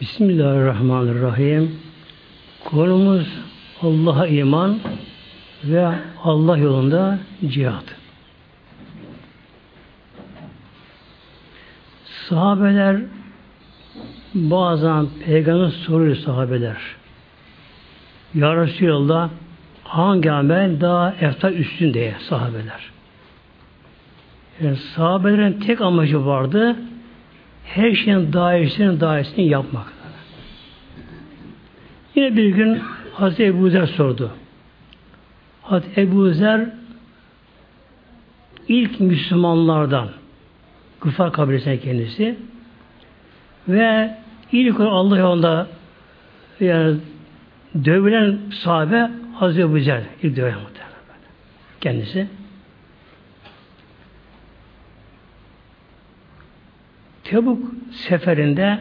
Bismillahirrahmanirrahim. Konumuz Allah'a iman ve Allah yolunda cihat. Sahabeler bazen peygamber soruyor sahabeler. Ya Resulallah hangi amel daha eftar üstün diye sahabeler. Yani sahabelerin tek amacı vardı her şeyin daha iyisini daha iyisini yapmak. Yine bir gün Hazreti Ebu Zer sordu. Hazreti Ebu Zer ilk Müslümanlardan Gıfar kabilesine kendisi ve ilk Allah yolunda yani dövülen sahabe Hazreti Ebu Zer ilk dövülen kendisi. Tebuk seferinde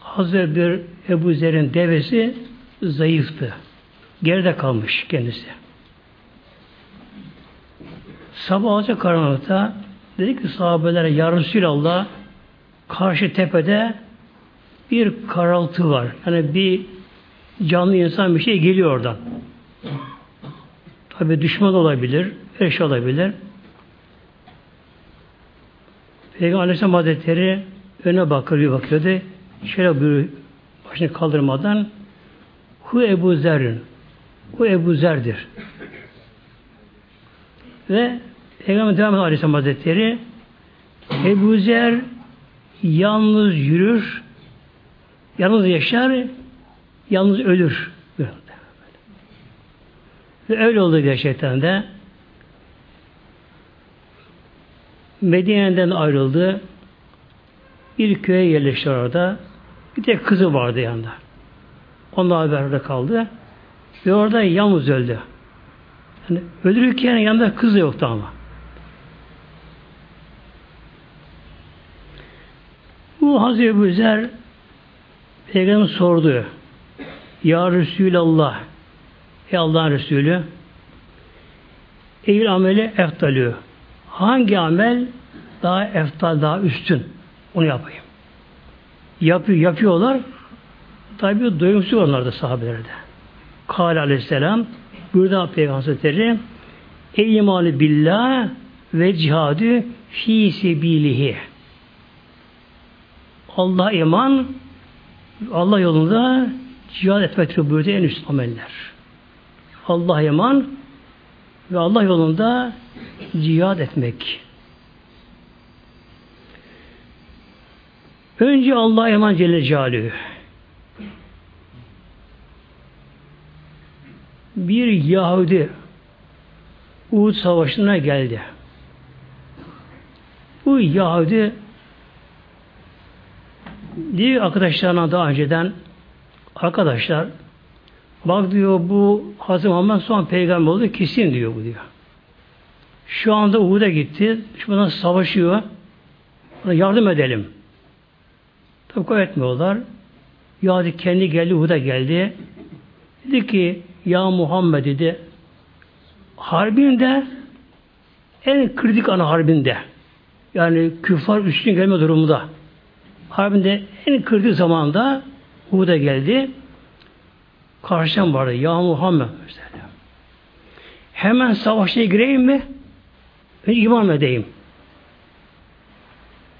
Hazreti Ebu Zer'in devesi zayıftı. Geride kalmış kendisi. Sabah alacak karanlıkta dedi ki sahabelere Ya Resulallah karşı tepede bir karaltı var. Yani bir canlı insan bir şey geliyor oradan. Tabi düşman olabilir, eş olabilir. Peygamber Aleyhisselam Hazretleri öne bakıyor, bakıyordu. Şöyle bir başını kaldırmadan Hu Ebu Zer'in Hu Ebu Zer'dir. Ve Peygamber devam ediyor Aleyhisselam Hazretleri Ebu Zer yalnız yürür, yalnız yaşar, yalnız ölür. Ve öyle oldu gerçekten de. Medine'den ayrıldı. Bir köye yerleşti orada. Bir tek kızı vardı yanında. Onunla beraber kaldı. Ve orada yalnız öldü. Yani ölürken yanında kız yoktu ama. Bu Hazreti Ebu Zer Peygamber sordu. Ya Resulallah Ey Allah'ın Resulü Eğil ameli eftalü hangi amel daha eftal, daha üstün? Onu yapayım. Yapıyor, yapıyorlar. Tabi doyumsuz onlar da sahabelerde. Kâle aleyhisselam burada Peygamber Hazretleri El imanı billah ve cihadü fi sebilihi. Allah iman Allah yolunda cihad etmektir buyurdu en üst ameller. Allah iman ve Allah yolunda cihad etmek. Önce Allah eman Celle Celaluhu. Bir Yahudi Uhud Savaşı'na geldi. Bu Yahudi diyor arkadaşlarına daha önceden arkadaşlar bak diyor bu Hazreti Muhammed son peygamber oldu kesin diyor bu diyor. Şu anda Uhud'a gitti. Şu anda savaşıyor. Ona yardım edelim. Tabi kabul etmiyorlar. Yahudi kendi geldi, Uhud'a geldi. Dedi ki ya Muhammed dedi harbinde en kritik ana harbinde yani küfar üstün gelme durumunda harbinde en kritik zamanda Uhud'a geldi. Karşıdan vardı. Ya Muhammed mesela. Hemen savaşa gireyim mi? Önce iman edeyim.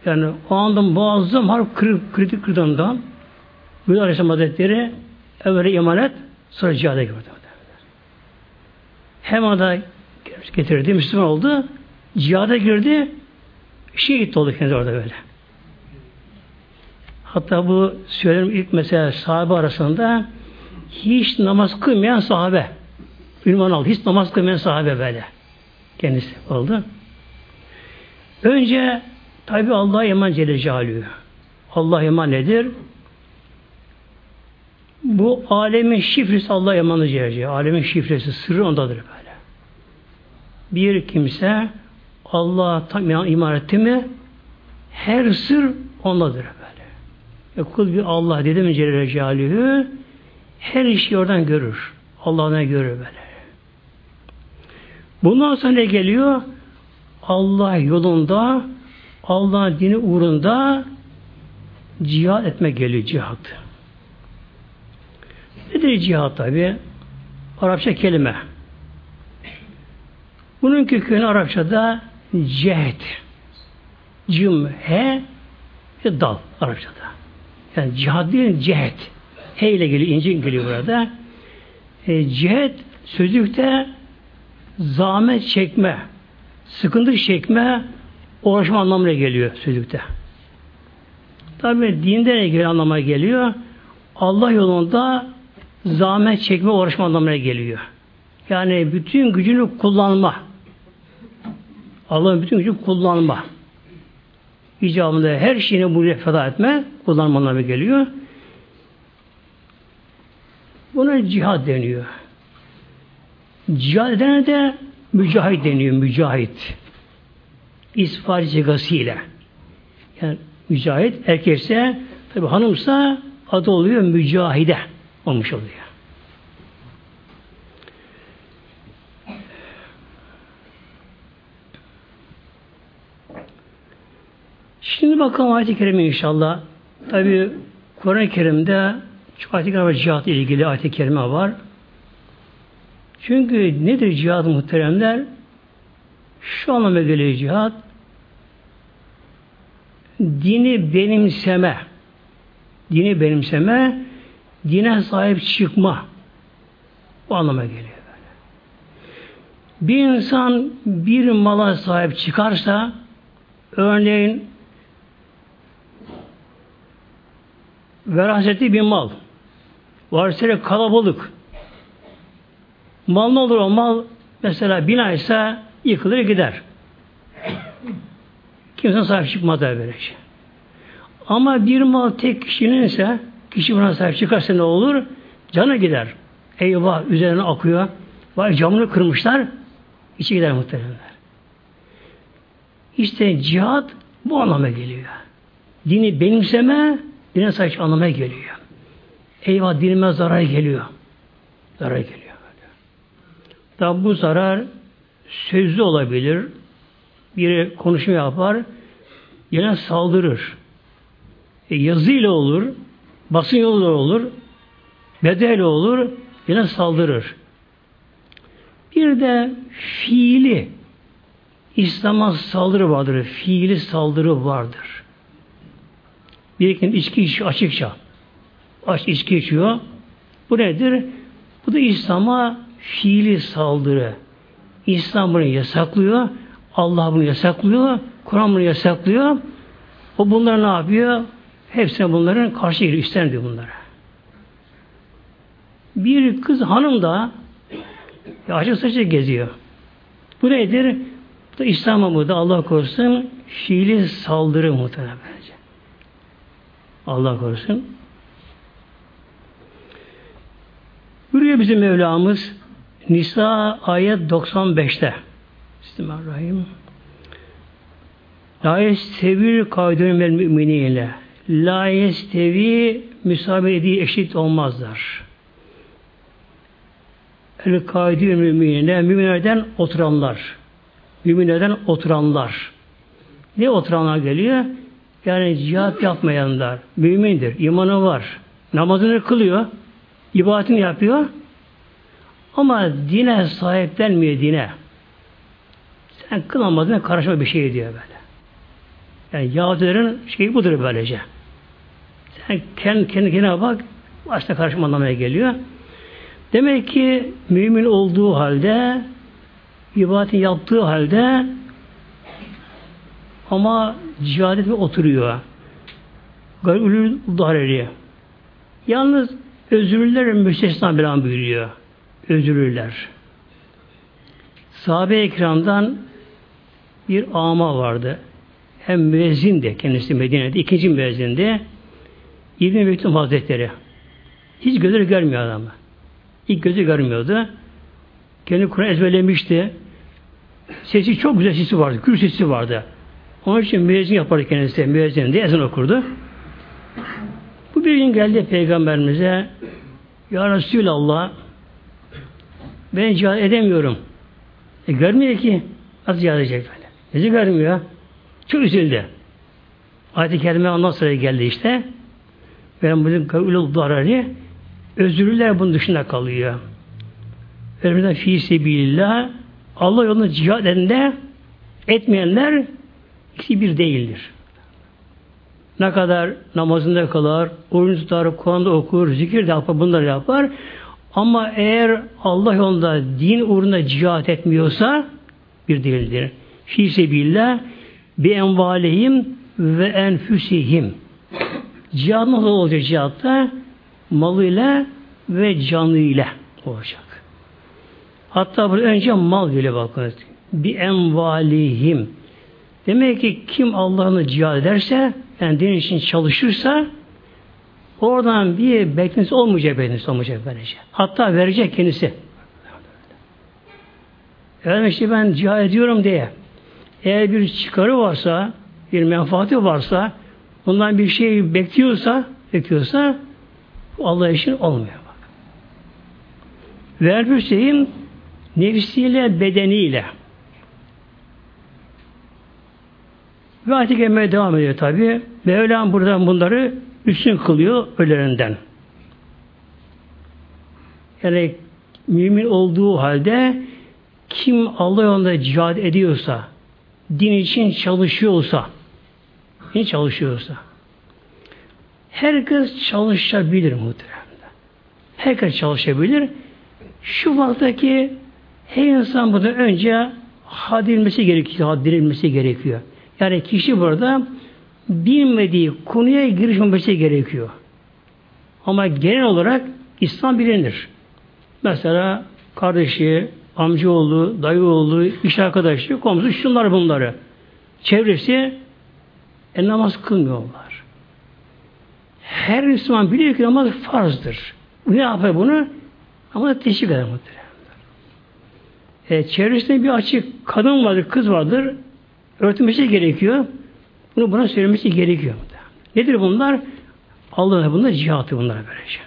Yani o anda muazzam harp kritik kırdığından Buyur Aleyhisselam Hazretleri evvela iman et sonra cihada girdi. Hemen da getirdi, Müslüman oldu. Cihada girdi. Şehit oldu kendisi orada böyle. Hatta bu söylerim ilk mesela sahabe arasında hiç namaz kılmayan sahabe. Ünvan aldı. Hiç namaz kılmayan sahabe böyle. Kendisi oldu. Önce tabi Allah'a iman Celle Celaluhu. Allah iman nedir? Bu alemin şifresi Allah imanı Celle Alemin şifresi, sırrı ondadır böyle. Bir kimse Allah'a tam iman etti mi her sır ondadır böyle. E kul bir Allah dedi mi Celle Celaluhu her işi oradan görür. Allah'ına görür böyle. Bundan sonra ne geliyor? Allah yolunda, Allah'ın dini uğrunda cihad etme geliyor cihat. Nedir cihat tabi? Arapça kelime. Bunun kökeni Arapçada cehd. Cim, he, ve dal Arapçada. Yani cihad değil, cehd. He ile geliyor, ince geliyor burada. E, cehd sözlükte zahmet çekme, sıkıntı çekme, uğraşma anlamına geliyor sözlükte. Tabi dinde ne geliyor anlamına geliyor? Allah yolunda zahmet çekme, uğraşma anlamına geliyor. Yani bütün gücünü kullanma. Allah'ın bütün gücünü kullanma. İcabında her şeyini buraya feda etme, kullanma anlamına geliyor. Buna cihad deniyor. Cihad edene de mücahit deniyor, mücahit. İsfar cigası Yani mücahit erkekse, tabi hanımsa adı oluyor mücahide olmuş oluyor. Şimdi bakalım ayet-i kerime inşallah. Tabi Kur'an-ı Kerim'de çok ayet-i kerime cihat ile ilgili ayet-i kerime var. Çünkü nedir cihad muhteremler? Şu anlamda geliyor cihat. Dini benimseme. Dini benimseme, dine sahip çıkma. Bu anlama geliyor böyle. Bir insan bir mala sahip çıkarsa, örneğin veraseti bir mal, varsa kalabalık, mal ne olur o mal, mesela bina ise yıkılır gider. Kimse sahip çıkmaz da böylece. Şey. Ama bir mal tek kişinin ise kişi buna sahip çıkarsa ne olur? Canı gider. Eyvah üzerine akıyor. Vay camını kırmışlar. içi gider muhtemelenler. İşte cihat bu anlama geliyor. Dini benimseme, dine sahip anlamaya geliyor. Eyvah dinime zarar geliyor. Zarar geliyor. Tabi bu zarar sözlü olabilir. Biri konuşma yapar, yine saldırır. E, yazıyla olur, basın yoluyla olur, bedel olur, yine saldırır. Bir de fiili İslam'a saldırı vardır. Fiili saldırı vardır. Bir içki içiyor açıkça. Aç içki içiyor. Bu nedir? Bu da İslam'a fiili saldırı. İslam bunu yasaklıyor. Allah bunu yasaklıyor. Kur'an bunu yasaklıyor. O bunlar ne yapıyor? Hepsine bunların karşı geliyor. İstenmiyor bunlara. Bir kız hanım da açık saçı geziyor. Bu nedir? Bu da İslam'a bu da Allah korusun fiili saldırı muhtemelen. Allah korusun. Buyuruyor bizim Mevlamız Nisa ayet 95'te. Bismillahirrahmanirrahim. La yestevil kaydun vel müminine. La yestevi müsabede eşit olmazlar. El kaidün müminine müminlerden oturanlar. Müminlerden oturanlar. Ne oturanlar geliyor? Yani cihat yapmayanlar. Mümindir. imanı var. Namazını kılıyor. ibadetini yapıyor. Ama dine sahiplenmiyor dine. Sen kıl karışma bir şey diyor böyle. Yani Yahudilerin şeyi budur böylece. Sen kendi, kendi kendine bak, başta karışma anlamaya geliyor. Demek ki mümin olduğu halde, ibadetin yaptığı halde ama cihadet oturuyor. Garibülül dareli. Yalnız özürlüler müstesna bir an buyuruyor. Özürlüler. Sahabe-i ikramdan bir ama vardı. Hem müezzin de kendisi Medine'de, ikinci müezzin de İbn-i Mektum Hazretleri. Hiç gözü görmüyor adamı. İlk gözü görmüyordu. Kendi Kur'an ezberlemişti. Sesi çok güzel sesi vardı. Kür sesi vardı. Onun için müezzin yapardı kendisi. Müezzin de ezan okurdu. Bu bir gün geldi Peygamberimize Ya Resulallah ben cihad edemiyorum. E görmüyor ki. Nasıl cihad edecek böyle? Nesi görmüyor? Çok üzüldü. Ayet-i Kerime ondan sonra geldi işte. Ben bizim kavlul darari özürlüler bunun dışında kalıyor. Önümüzden fi sebilillah Allah yolunda cihad edende etmeyenler ikisi bir değildir. Ne kadar namazında kılar, oyun tutar, Kur'an'da okur, zikir de yapar, bunları yapar. Ama eğer Allah yolunda din uğruna cihat etmiyorsa bir değildir. Fi sebillah bi envalihim ve enfüsihim. Cihad nasıl olacak cihatta? Malıyla ve canıyla olacak. Hatta burada önce mal geliyor bakın. Bi envalihim. Demek ki kim Allah'ını cihad ederse, yani din için çalışırsa oradan bir beklentisi olmayacak, beklentisi olmayacak böylece. Hatta verecek kendisi. Yani işte ben cihad ediyorum diye eğer bir çıkarı varsa, bir menfaati varsa, bundan bir şey bekliyorsa, bekliyorsa Allah için olmuyor. Bak. Ve Erfüseyim nefsiyle, bedeniyle ve ayet gelmeye devam ediyor tabi. Mevlam buradan bunları üstün kılıyor ölerinden. Yani mümin olduğu halde kim Allah yolunda cihad ediyorsa, din için çalışıyorsa, din çalışıyorsa, herkes çalışabilir muhtemelen. Herkes çalışabilir. Şu vaktaki her insan bundan önce hadilmesi gerekiyor, haddirilmesi gerekiyor. Yani kişi burada bilmediği konuya girişmemesi gerekiyor. Ama genel olarak İslam bilinir. Mesela kardeşi, amcaoğlu, dayıoğlu, iş arkadaşı, komşu şunlar bunları. Çevresi e, namaz kılmıyorlar. Her Müslüman biliyor ki namaz farzdır. Ne yapar bunu? Ama teşvik eder. E, çevresinde bir açık kadın vardır, kız vardır. Örtülmesi gerekiyor. Bunu buna söylemesi gerekiyor. Nedir bunlar? Allah'ın bunlar cihatı bunlar böylece.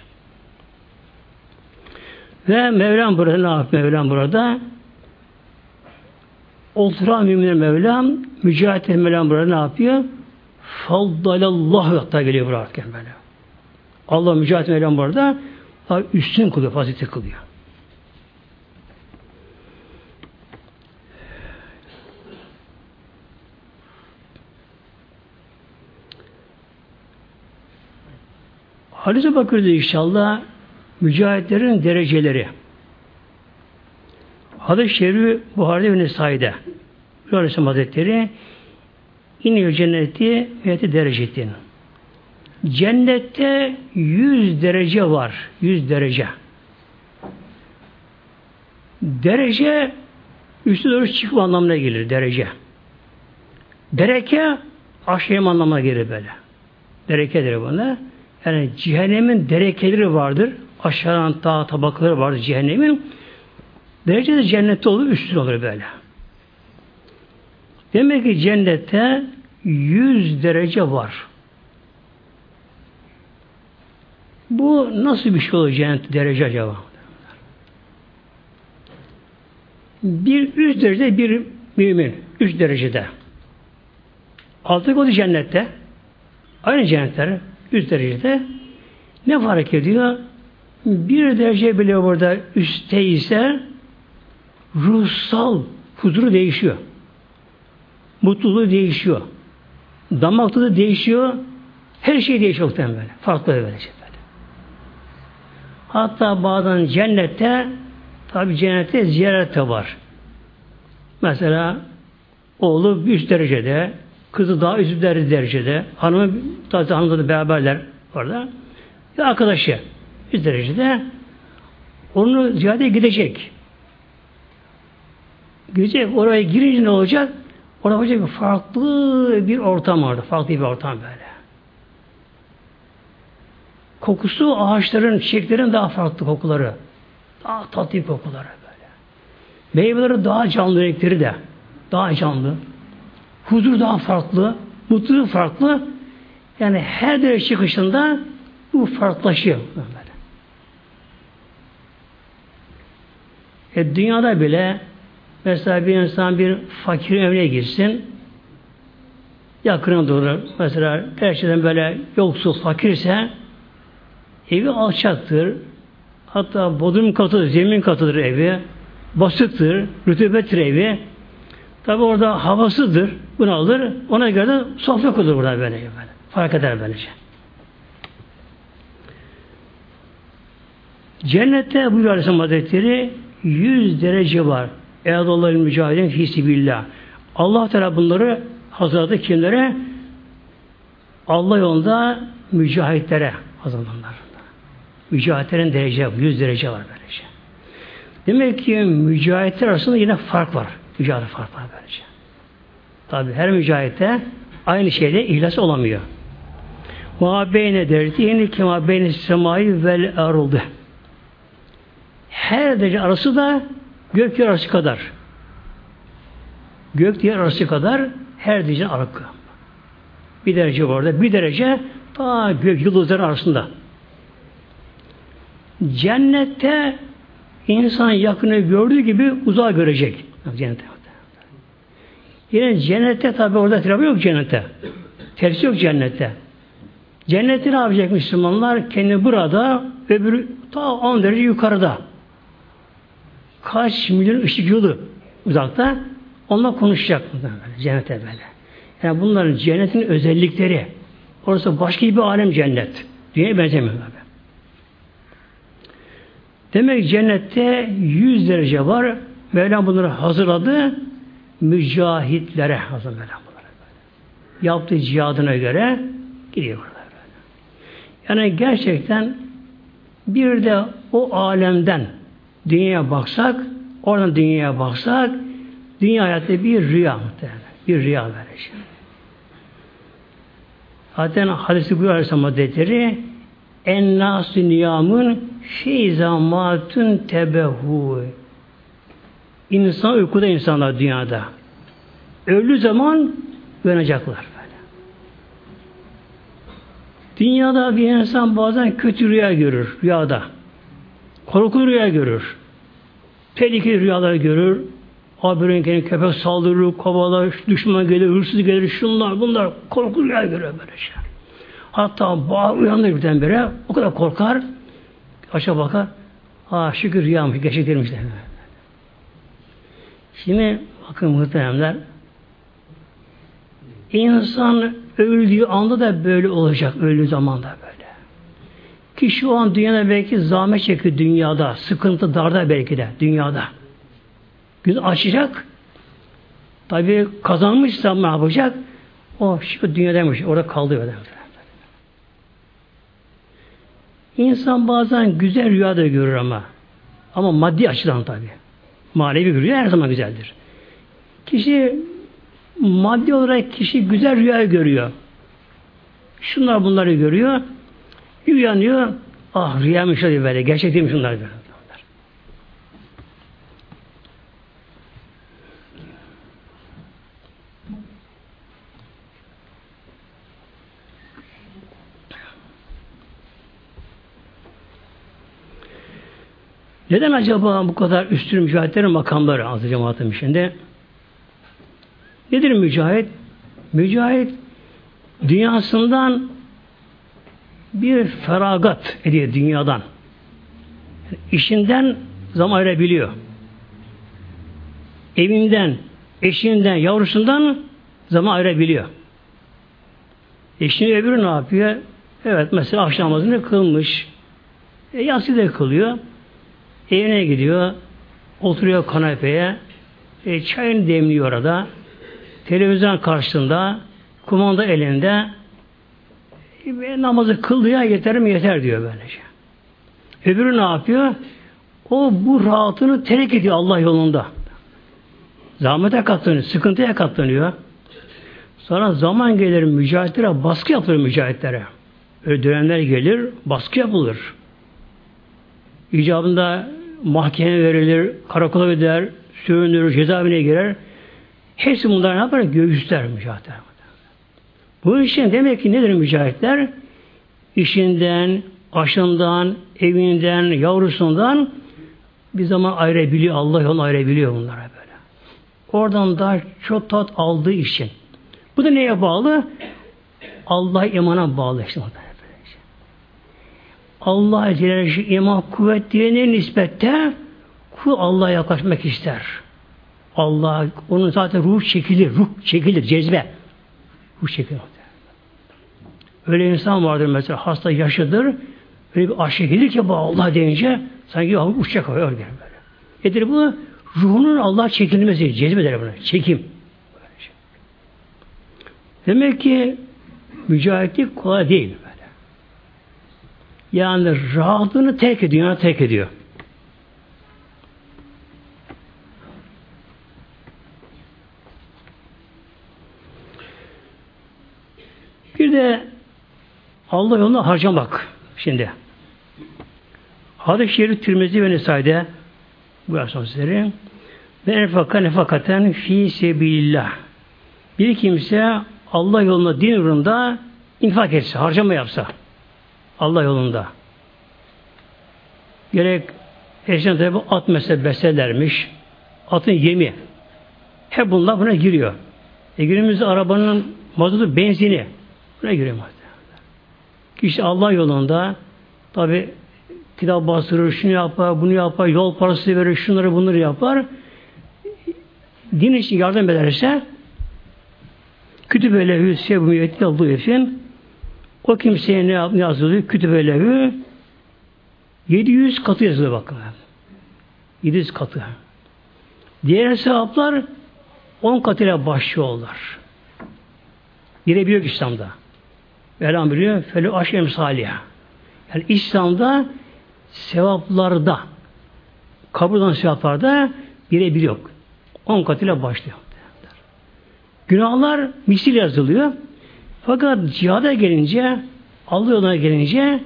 Ve Mevlam burada ne yapıyor Mevlam burada? Oturan mümin Mevlam, mücahit Mevlam burada ne yapıyor? Faddalallahu hatta geliyor burada böyle. Allah mücahit Mevlam burada üstün kılıyor, fazileti kılıyor. Hadise bakıyoruz inşallah mücahitlerin dereceleri. Hadis-i Şerif Buhari'de ve Nesai'de. Aleyhisselam Hazretleri iniyor cenneti ve derecetin. Cennette yüz derece var. Yüz derece. Derece üstü doğru çıkma anlamına gelir derece. Dereke aşağıya anlamına gelir böyle. Derekedir buna. Yani cehennemin derekeleri vardır. Aşağıdan dağ tabakları vardır cehennemin. Derece de cennette olur, üstün olur böyle. Demek ki cennette yüz derece var. Bu nasıl bir şey olur cennet derece acaba? Bir üst derece bir mümin. Üç derecede. Altı kodu cennette. Aynı cennetler. Üst derecede. Ne fark ediyor? Bir derece bile burada üstte ise ruhsal huzuru değişiyor. Mutluluğu değişiyor. Damak tadı değişiyor. Her şey değişiyor böyle. Farklı böylece. Hatta bazen cennette tabi cennette ziyaret de var. Mesela oğlu üst derecede, kızı daha üst derecede, hanımı tabi hanımla da beraberler orada. Bir arkadaşı üst derecede onu ziyarete gidecek. Gidecek. Oraya girince ne olacak? Orada olacak bir farklı bir ortam vardı. Farklı bir ortam böyle. Kokusu ağaçların, çiçeklerin daha farklı kokuları. Daha tatlı kokuları böyle. Meyveleri daha canlı renkleri de. Daha canlı. Huzur daha farklı. Mutluluk farklı. Yani her derece çıkışında bu farklılaşıyor. E dünyada bile mesela bir insan bir fakir evine girsin yakına doğru mesela gerçekten böyle yoksul fakirse Evi alçaktır, Hatta bodrum katı, zemin katıdır evi. Basıktır, rütubettir evi. Tabi orada havasıdır, bunu alır. Ona göre de sofra kurulur burada böyle, böyle. Fark eder böylece. Cennette bu Aleyhisselam Hazretleri 100 derece var. Eğadallahu mücahidin fisibillah. Allah Teala bunları hazırladı kimlere? Allah yolunda mücahitlere hazırlanlar. Mücahitlerin derece, 100 derece var böylece. Demek ki mücahitler arasında yine fark var. Mücahit fark var böylece. Tabi her mücahitte aynı şeyde ihlas olamıyor. Ma beyne derdi yeni kema beyne semayı vel aruldu. Her derece arası da gök yer arası kadar. Gök yer arası kadar her derece arası. Bir derece orada, bir derece ta gök yıldızların arasında. Cennette insan yakını gördüğü gibi uzağa görecek. Cennette. Yine cennette tabi orada trafik yok cennette. Tersi yok cennette. Cennette ne yapacak Müslümanlar? Kendi burada, öbürü ta 10 derece yukarıda. Kaç milyon ışık yılı uzakta onunla konuşacak cennete böyle. Yani bunların cennetin özellikleri. Orası başka bir alem cennet. Dünyaya benzemiyor abi. Demek cennette 100 derece var. Mevlam bunları hazırladı. Mücahitlere hazırladı Mevlam bunları. Yaptığı cihadına göre gidiyor burada. Yani gerçekten bir de o alemden dünyaya baksak, oradan dünyaya baksak, dünya hayatta bir rüya muhtemelen. Bir rüya verecek. Zaten hadisi buyuruyor Aleyhisselam Hazretleri en nasu niyamun fi zamatun tebehu İnsan uykuda insanlar dünyada. Öldüğü zaman uyanacaklar böyle. Dünyada bir insan bazen kötü rüya görür rüyada. Korkulu rüya görür. Tehlikeli rüyalar görür. Haberin kendine köpek saldırır, kovalar, düşman gelir, hırsız gelir, şunlar bunlar korkulu rüya görür böyle şey. Hatta bağır uyanır birdenbire, o kadar korkar, aşağı bakar, ha şükür rüyamış, gerçeklermiş de. Şimdi bakın muhteremler, insan öldüğü anda da böyle olacak, öldüğü zaman da böyle. Ki şu an dünyada belki zahmet çekiyor dünyada, sıkıntı darda belki de dünyada. Gün açacak, tabi kazanmışsa ne yapacak? O şu dünyadaymış, orada kaldı öyle. İnsan bazen güzel rüya da görür ama. Ama maddi açıdan tabi. Manevi bir rüya her zaman güzeldir. Kişi maddi olarak kişi güzel rüya görüyor. Şunlar bunları görüyor. Uyanıyor. Ah rüyamış diyor böyle. Gerçek değilmiş şunlar diyor. Neden acaba bu kadar üstün mücahitlerin makamları azı cemaatin içinde? Nedir mücahit? Mücahit dünyasından bir feragat ediyor dünyadan. İşinden zaman ayırabiliyor. Evinden, eşinden, yavrusundan zaman ayırabiliyor. Eşini öbürü ne yapıyor? Evet mesela akşam namazını kılmış. E, yatsı da kılıyor. Evine gidiyor. Oturuyor kanepeye. E, çayını demliyor orada. Televizyon karşısında kumanda elinde e, namazı kıldı ya yeter mi yeter diyor böylece. Öbürü ne yapıyor? O bu rahatını terk ediyor Allah yolunda. Zahmete katlanıyor, sıkıntıya katlanıyor. Sonra zaman gelir mücahitlere, baskı yapılır mücahitlere. Öyle dönemler gelir, baskı yapılır. İcabında mahkeme verilir, karakola gider, sürünür, cezaevine girer. Hepsi bunlar ne yapar? Göğüsler mücahitler. Bu için demek ki nedir mücahitler? İşinden, aşından, evinden, yavrusundan bir zaman ayırabiliyor. Allah yolunu ayırabiliyor bunlara böyle. Oradan daha çok tat aldığı için. Bu da neye bağlı? Allah imana bağlı işte. Allah'a Celle iman kuvvet diyene nispette kul Allah'a yaklaşmak ister. Allah onun zaten ruh çekilir, ruh çekilir, cezbe. Ruh çekilir. Öyle insan vardır mesela hasta yaşıdır. Öyle bir aşık gelir ki bu Allah deyince sanki uçacak öyle böyle. Nedir bu? Ruhunun Allah çekilmesi, cezbeder buna. Çekim. Demek ki mücahitlik kolay değil. Yani rahatlığını terk ediyor, yani terk ediyor. Bir de Allah yoluna harcamak şimdi. Hadis-i Şerif Tirmizi ve Nesai'de bu Resulü ve enfaka nefakaten fi sebilillah. Bir kimse Allah yolunda din uğrunda infak etse, harcama yapsa Allah yolunda. Gerek eşyan tabi at mesela beslerlermiş. Atın yemi. Hep bunlar buna giriyor. E günümüzde arabanın mazotu benzini buna giriyor. Kişi Allah yolunda tabi kitap bastırır, şunu yapar, bunu yapar, yol parası verir, şunları bunları yapar. Din için yardım ederse kütübelehü sevmi yetkilduğu için o kimseye ne, ne yazılıyor? Kütübelehü 700 katı yazılıyor bakın. 700 katı. Diğer sevaplar 10 katıyla başlıyorlar. Bire İslam'da. Mevlam biliyor. Felü aşem salih. Yani İslam'da sevaplarda kabul olan sevaplarda bire bir yok. On katıyla başlıyor. Günahlar misil yazılıyor. Fakat cihada gelince Allah yoluna gelince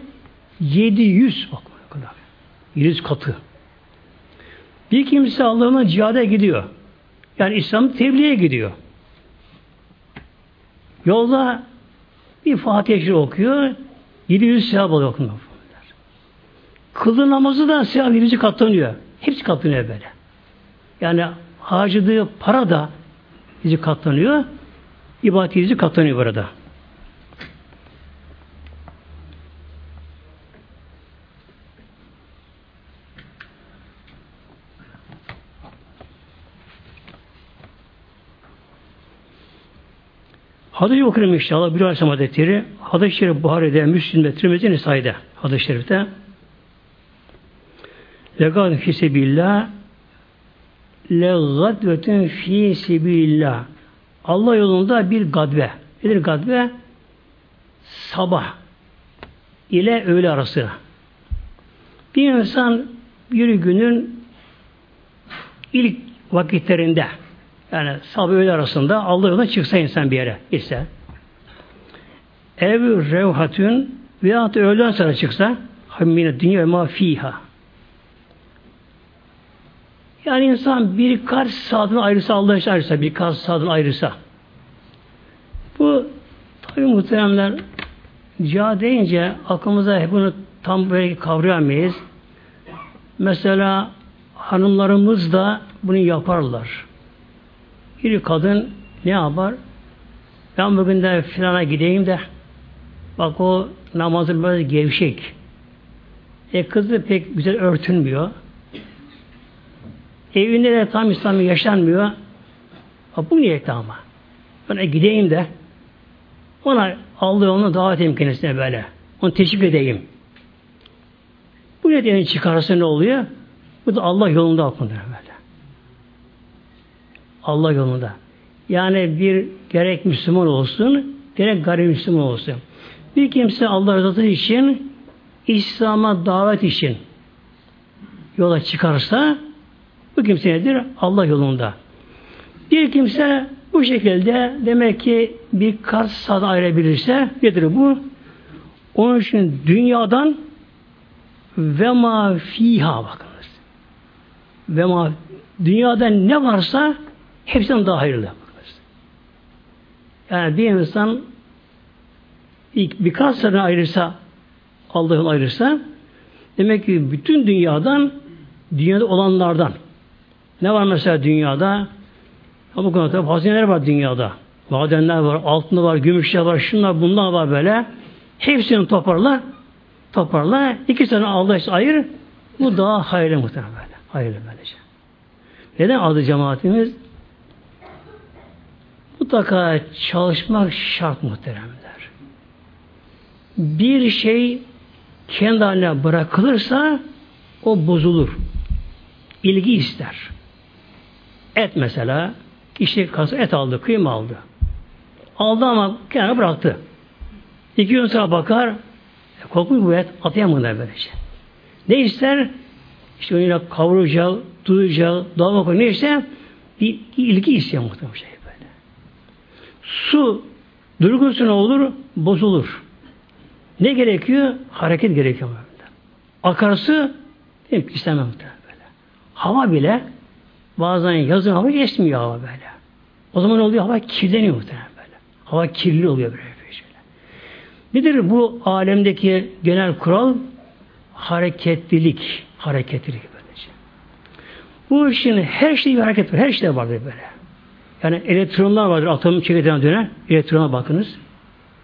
700 bak kadar. 700 katı. Bir kimse Allah'ına cihada gidiyor. Yani İslam tebliğe gidiyor. Yolda bir Fatiha okuyor. 700 sevap alıyor okunuyor. Kıldığı namazı da sevap 700 katlanıyor. Hepsi katlanıyor böyle. Yani harcadığı para da yüzü katlanıyor. İbadet yüzü katlanıyor burada. Hadis-i okurum inşallah. Bir Aleyhisselam adetleri. Hadis-i Şerif Buhari'de, Müslim'de, Tirmidhi Nisai'de. Hadis-i Şerif'te. Legad fi sebillah legadvetün fi sebillah Allah yolunda bir gadve. Nedir gadve? Sabah ile öğle arası. Bir insan bir günün ilk vakitlerinde yani sabah öğle arasında Allah yoluna çıksa insan bir yere ise ev revhatün veyahut öğleden sonra çıksa hammine dünya ma fiha yani insan birkaç saatin ayrısa Allah için ayrısa birkaç saatin ayrısa bu tabi muhteremler cihad deyince aklımıza bunu tam böyle kavrayamayız. Mesela hanımlarımız da bunu yaparlar. Bir kadın ne yapar? Ben bugün de filana gideyim de bak o namazı böyle gevşek. E kızı pek güzel örtünmüyor. Evinde de tam İslam'ı yaşanmıyor. Ha, bu niyette ama. Ben gideyim de ona Allah onu davet edeyim kendisine böyle. Onu teşvik edeyim. Bu nedeni çıkarsa ne oluyor? Bu da Allah yolunda okunur böyle. Allah yolunda. Yani bir gerek Müslüman olsun, gerek gayrimüslim olsun. Bir kimse Allah rızası için, İslam'a davet için yola çıkarsa bu kimse nedir? Allah yolunda. Bir kimse bu şekilde demek ki bir birkaç saat ayırabilirse nedir bu? Onun için dünyadan ve ma fiha bakınız. Ve ma dünyada ne varsa hepsinden daha hayırlı. Yani bir insan ilk birkaç sene ayırırsa Allah'ın ayırırsa demek ki bütün dünyadan dünyada olanlardan ne var mesela dünyada? Bu konuda hazineler var dünyada. Madenler var, altında var, gümüşler var, şunlar bunlar var böyle. Hepsini toparla. toparla. iki tane Allah ayır. Bu daha hayırlı muhtemelen. Hayırlı böylece. Neden adı cemaatimiz? Mutlaka çalışmak şart muhteremler. Bir şey kendi haline bırakılırsa o bozulur. İlgi ister. Et mesela kişi kası et aldı, kıyma aldı. Aldı ama kenara bıraktı. İki gün sonra bakar e, bu et atayamıyor böylece. Ne ister? İşte öyle kavuracak, dolma koyacak. Ne ister? Bir ilgi istiyor muhtemelen şey. Su durgunsa ne olur? Bozulur. Ne gerekiyor? Hareket gerekiyor. Mi? istemem böyle. Hava bile bazen yazın hava esmiyor hava böyle. O zaman oluyor? Hava kirleniyor muhtemelen böyle. Hava kirli oluyor böyle. Nedir bu alemdeki genel kural? Hareketlilik. Hareketlilik böylece. Bu işin her şeyi bir hareket var. Her şeyde vardır böyle. Yani elektronlar vardır. Atom çekirdeğine dönen. Elektrona bakınız.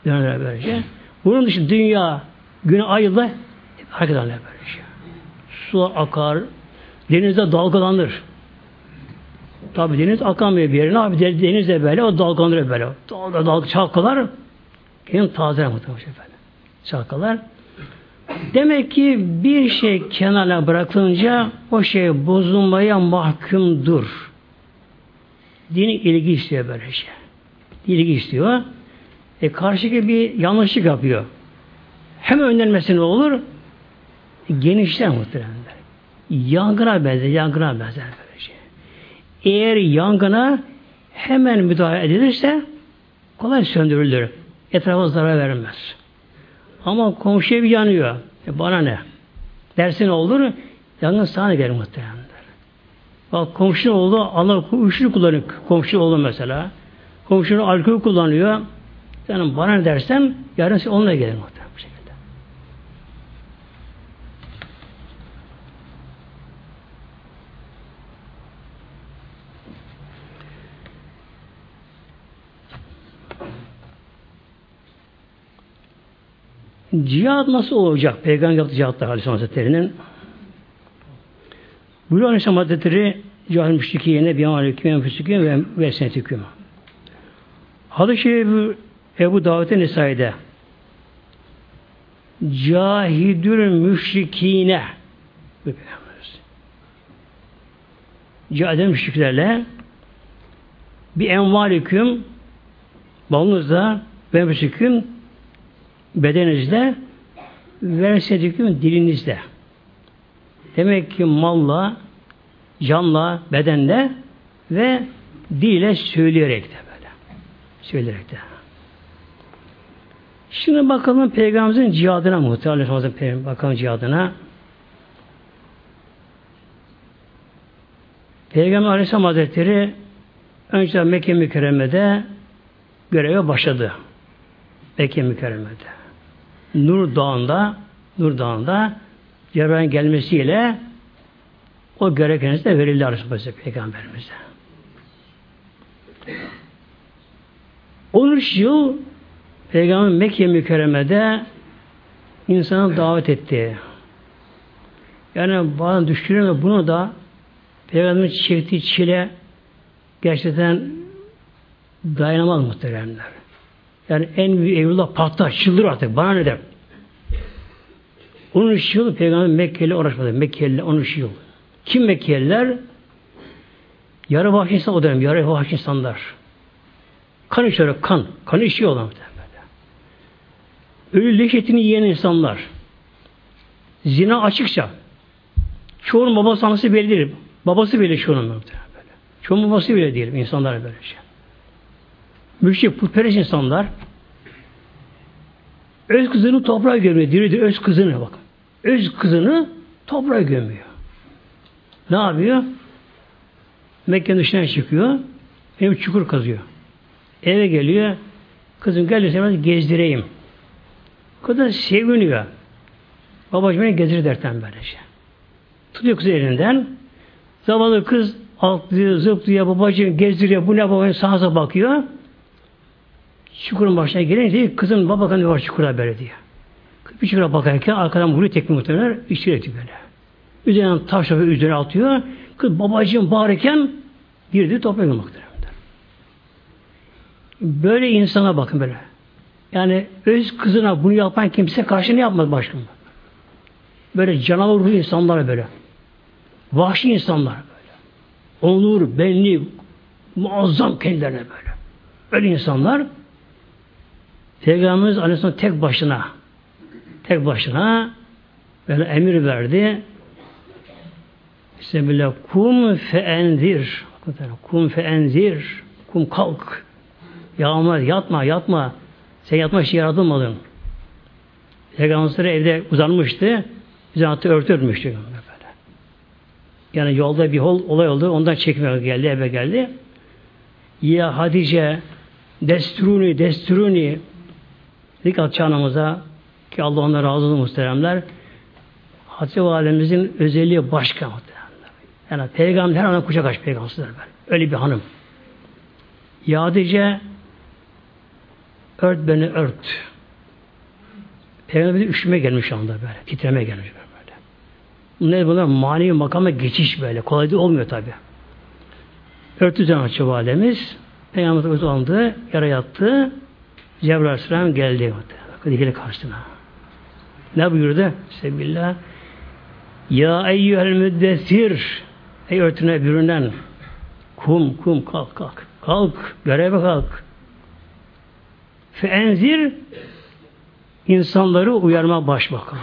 Dönerler böylece. Bunun dışında dünya, gün ayla hareket eder böyle şey. Su akar, denizde dalgalanır. Tabi deniz akamıyor bir yerine. Abi deniz de böyle, o dalgalanır böyle. Dalga dalga çalkalar, kendini tazeler muhtemelen böyle. Çalkalar. Demek ki bir şey kenara bırakılınca o şey bozulmaya mahkumdur. Din ilgi istiyor böyle şey. İlgi istiyor. E karşıki bir yanlışlık yapıyor. Hem önlenmesi ne olur? Genişler muhtemelen. Yangına benzer, yangına benzer böyle şey. Eğer yangına hemen müdahale edilirse kolay söndürülür. Etrafa zarar vermez. Ama komşu ev yanıyor. E bana ne? Dersin olur, yangın sana gelir muhtemelen. Bak komşu oldu, Allah uyuşturucu kullanıyor. Komşu oldu mesela. Komşunun alkol kullanıyor. Yani bana ne dersen yarın sen onunla gelir muhtemelen bu şekilde. Cihad nasıl olacak? Peygamber yaptığı cihatlar Aleyhisselam Hazretleri'nin Buyuruyor Aleyhisselam Hazretleri cahil müşrikiyene bir aleyküm enfüsüküm ve vesnetüküm. Hadis-i Şerif Ebu Davud Nisai'de Cahidül müşrikine Cahidül müşriklerle bir envaliküm balınızda ve müşriküm bedeninizde versediküm dilinizde. Demek ki malla, canla, bedenle ve dile söyleyerek de böyle. Söyleyerek de. Şimdi bakalım Peygamberimizin cihadına muhtemelen bakalım cihadına. Peygamber Aleyhisselam Hazretleri önce Mekke mükerremede göreve başladı. Mekke mükerremede. Nur Dağı'nda Nur Dağı'nda Cebrail'in gelmesiyle o görev kendisine verildi Aleyhisselam Peygamberimize. 13 yıl Peygamber Mekke mükerremede insana davet etti. Yani bazen düşünüyorum bunu da Peygamberin çektiği çile gerçekten dayanamaz muhteremler. Yani en büyük evlullah patlar, çıldır artık. Bana ne der? 13 yıl Peygamber Mekkeli uğraşmadı. Mekkeli 13 yıl. Kim Mekkeliler? Yarı vahşi insan o dönem. Yarı vahşi insanlar. Kan içiyor, kan. Kan içiyorlar. Ölü leş etini yiyen insanlar. Zina açıkça. Çoğunun babası annesi belli değil. Babası bile çoğunun böyle. Çoğunun babası bile değil. insanlar böyle şey. Müşrik, putperest insanlar öz kızını toprağa gömüyor. Diri diri öz kızını bak. Öz kızını toprağa gömüyor. Ne yapıyor? Mekke'nin dışına çıkıyor. Ev çukur kazıyor. Eve geliyor. Kızım gel gezdireyim. Kadın seviniyor. Babacığım beni gezir derten böylece. Tutuyor kızı elinden. Zavallı kız atlıyor, zıplıyor, babacığım gezdiriyor, bu ne babacığım sağa bakıyor. Çukurun başına gelince kızım baba kanı var çukura böyle diyor. Bir çocuklara bakarken arkadan vuruyor tekme muhtemelen içeri böyle. Üzerine taş topu üzerine atıyor. Kız babacığım bağırırken girdi toprağa muhtemelen. Böyle insana bakın böyle. Yani öz kızına bunu yapan kimse karşı ne yapmaz başkanım? Böyle canavar ruhlu insanlar böyle. Vahşi insanlar böyle. Onur, benlik, muazzam kendilerine böyle. Öyle insanlar Peygamberimiz Aleyhisselam tek başına tek başına böyle emir verdi. İşte böyle kum feenzir kum feenzir kum kalk yağma yatma yatma sen yatma için yaratılmadın. Peygamber evde uzanmıştı. Hatta örtü örtmüştü. Yani yolda bir hol, olay oldu. Ondan çekmeye geldi, eve geldi. Ya Hadice desturuni, desturuni dedik Hatice anamıza ki Allah ona razı olsun muhteremler. Hatice Validemizin özelliği başka muhteremler. Yani peygamber an kucak aç peygamberler böyle. Öyle bir hanım. Ya Hatice ört beni ört. Peygamber bir üşüme gelmiş anda böyle. Titreme gelmiş böyle. Ne bunlar? Manevi makama geçiş böyle. Kolay da olmuyor tabi. Örtü can açı validemiz. Peygamber uzandı. Yara yattı. Cebrail Aleyhisselam geldi. Dikili karşısına. Ne buyurdu? Sebillah. Ya eyyühel müddessir. Ey örtüne bürünen. Kum kum kalk kalk. Kalk. Göreve kalk. Fe enzir insanları uyarma başbakan.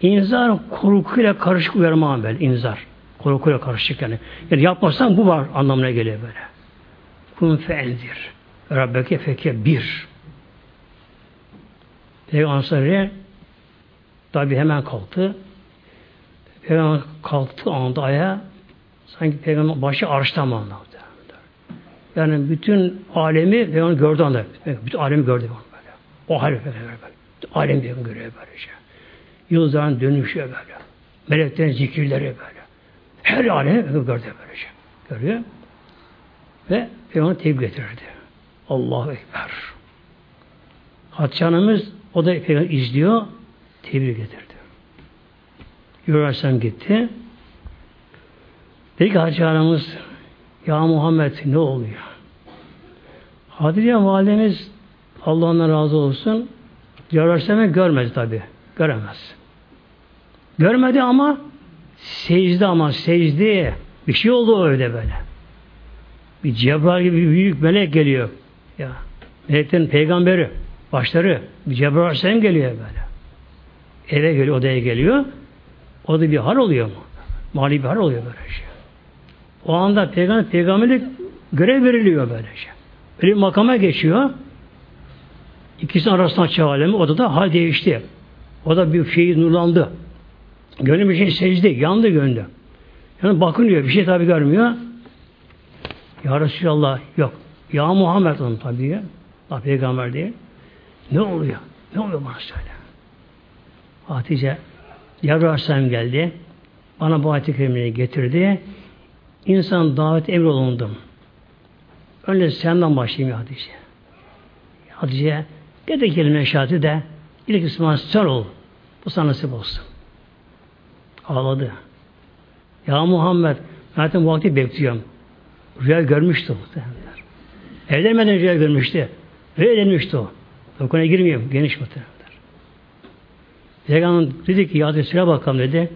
İnzar korkuyla karışık uyarma böyle inzar. Korkuyla karışık yani. Yani yapmazsan bu var anlamına geliyor böyle. Kun fe enzir. Rabbeke feke bir. Peygamber tabi hemen kalktı. Peygamber kalktı anda ayağa sanki peygamber başı arştan mı anladı. Yani bütün alemi peygamber gördü anda. Bütün alemi gördü. Böyle. O hal böyle. Alem bir görüyor böylece. Yıldızların dönüşü böyle. Meleklerin zikirleri böyle. Her alemi gördü böylece. Görüyor. Ve Peygamber tebrik getirirdi. Allahu Ekber. Hatice Hanımız o da Peygamber izliyor. Tebrik getirdi. Yürürsem gitti. Dedi ki Hanımız Ya Muhammed ne oluyor? Hatice validemiz Allah ondan razı olsun Cebrail görmedi tabi. Göremez. Görmedi ama secde ama secde bir şey oldu öyle böyle. Bir Cebrail gibi bir büyük melek geliyor. Ya meleklerin peygamberi başları bir Cebrail Aleyhisselam geliyor böyle. Eve geliyor, odaya geliyor. O da bir hal oluyor mu? Mali bir hal oluyor böyle şey. O anda peygamber peygamberlik görev veriliyor böyle şey. Böyle bir makama geçiyor. İkisinin arasında çağ alemi. O da da hal değişti. O da bir şey nurlandı. Gönlü bir şey secde. Yandı gönlü. Yani bakınıyor. Bir şey tabi görmüyor. Ya Resulallah yok. Ya Muhammed onun tabi ya. Allah peygamber değil. Ne oluyor? Ne oluyor bana söyle. Hatice Yavru Aleyhisselam geldi. Bana bu ayet-i getirdi. İnsan davet emrolundum. Önce senden başlayayım ya Hatice. Hatice Dedi kelime şahidi de ilk Müslüman sen ol. Bu sana nasip olsun. Ağladı. Ya Muhammed zaten bu vakti bekliyorum. Rüya görmüştü muhtemelenler. Evlenmeden rüya görmüştü. Rüya edilmişti o. O konuya girmiyorum. Geniş muhtemelenler. Peygamber dedi ki ya Resul'e bakalım dedi.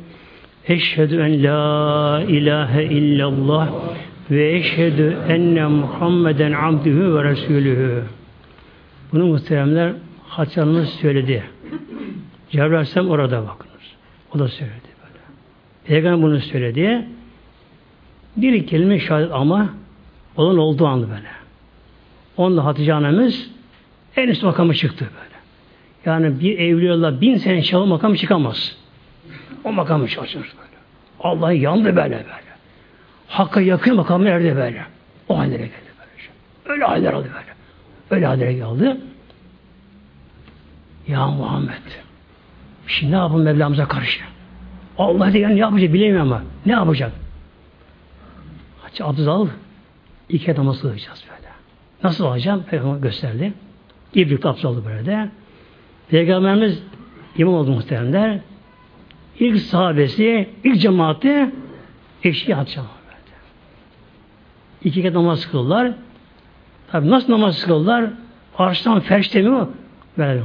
Eşhedü en la ilahe illallah ve eşhedü enne Muhammeden abdühü ve resulühü. Bunu muhteremler Hatice söyledi. Cebrail Aleyhisselam orada bakınız. O da söyledi böyle. Peygamber bunu söyledi. Bir kelime şahit ama olan olduğu anda böyle. Onunla Hatice annemiz en üst makamı çıktı böyle. Yani bir evliyalar bin sene inşallah makamı çıkamaz. O makamı çalışır böyle. Allah yandı böyle böyle. Hakka yakın makamı erdi böyle. O hallere geldi böyle. Öyle haller oldu böyle. Öyle hallere geldi. Ya Muhammed şimdi ne yapalım Mevlamıza karşı? Allah diye ne yapacak bilemiyorum ama. Ne yapacak? Hacı abdest al. İki adama sığacağız böyle. Nasıl alacağım? Peygamber gösterdi. İbrik abdest aldı böyle de. Peygamberimiz imam oldu muhteremler. İlk sahabesi, ilk cemaati eşi atacağım. İki kez namaz kıldılar. Tabi nasıl namaz kıldılar? Arştan ferşte mi o? Böyle.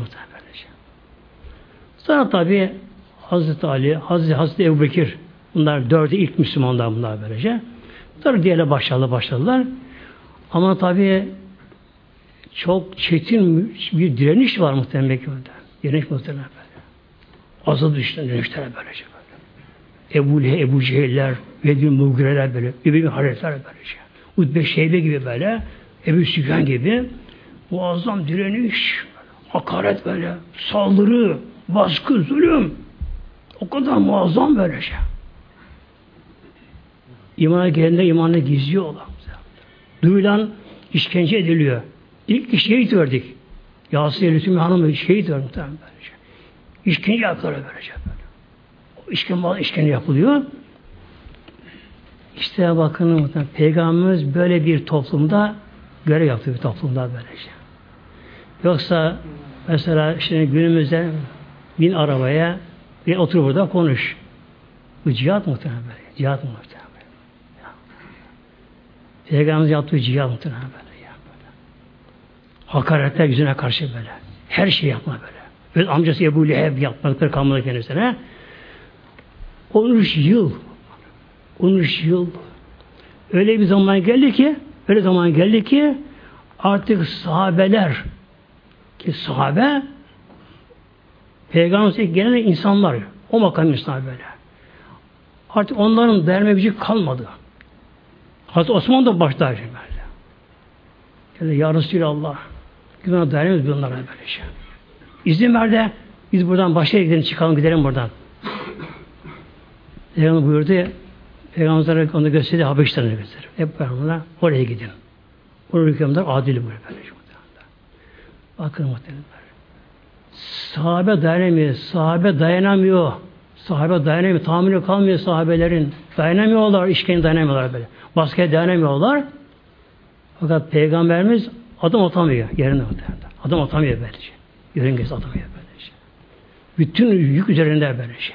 Sonra tabi Hazreti Ali, Hazreti, Hazreti Ebu Bekir bunlar dördü ilk Müslümanlar bunlar böylece. Sonra diğerle başladılar, başladılar. Ama tabi çok çetin bir direniş var muhtemelen Mekke'de. Direniş muhtemelen Azı düşten direnişler böylece böyle. Ebu Lehe, Ebu Cehiller, Vedül Mugireler böyle, Übeymi Haretler böylece. Utbe Şeybe gibi böyle, Ebu Süfyan gibi muazzam direniş, hakaret böyle, saldırı, baskı, zulüm. O kadar muazzam böyle şey. İmana gelende imanını gizliyorlar. Duyulan işkence ediliyor. İlk şehit verdik. Yasin Lütfü'nün hanımı şehit verdik böylece. İşkence yapıyorlar böylece böyle. O işkence, yapılıyor. İşte bakın Peygamberimiz böyle bir toplumda görev yaptı bir toplumda böylece. Yoksa mesela şimdi günümüzde bin arabaya bir otur burada konuş. Bu cihat muhtemelen böyle. Cihat muhtemelen böyle. Peygamberimiz yaptığı cihat muhtemelen böyle. Ya, böyle. Hakaretler yüzüne karşı böyle. Her şey yapma böyle. Öz amcası Ebu Leheb yapmakları kalmadı kendisine. 13 yıl 13 yıl öyle bir zaman geldi ki öyle zaman geldi ki artık sahabeler ki sahabe Peygamber'e gelen insanlar o makam insanlar böyle. Artık onların derme gücü kalmadı. Hazreti Osman da başta böyle. Yani Ya Resulallah güven dayanamıyoruz bunlara böyle şey. İzin ver de biz buradan başka gidelim çıkalım gidelim buradan. Peygamber buyurdu Peygamber'e onu gösterdi Habeşistan'a gösterir. Hep beraber oraya gidin. Orada hükümler adil böyle. Bakın muhtemelen. Sahabe dayanamıyor. Sahabe dayanamıyor. Sahabe dayanamıyor. Tahammülü kalmıyor sahabelerin. Dayanamıyorlar. işkence dayanamıyorlar böyle. Baskıya dayanamıyorlar. Fakat Peygamberimiz adım atamıyor yerine muhtemelen. Adım atamıyor böylece. Yörüngesi atamıyor böylece. Bütün yük üzerinde böylece.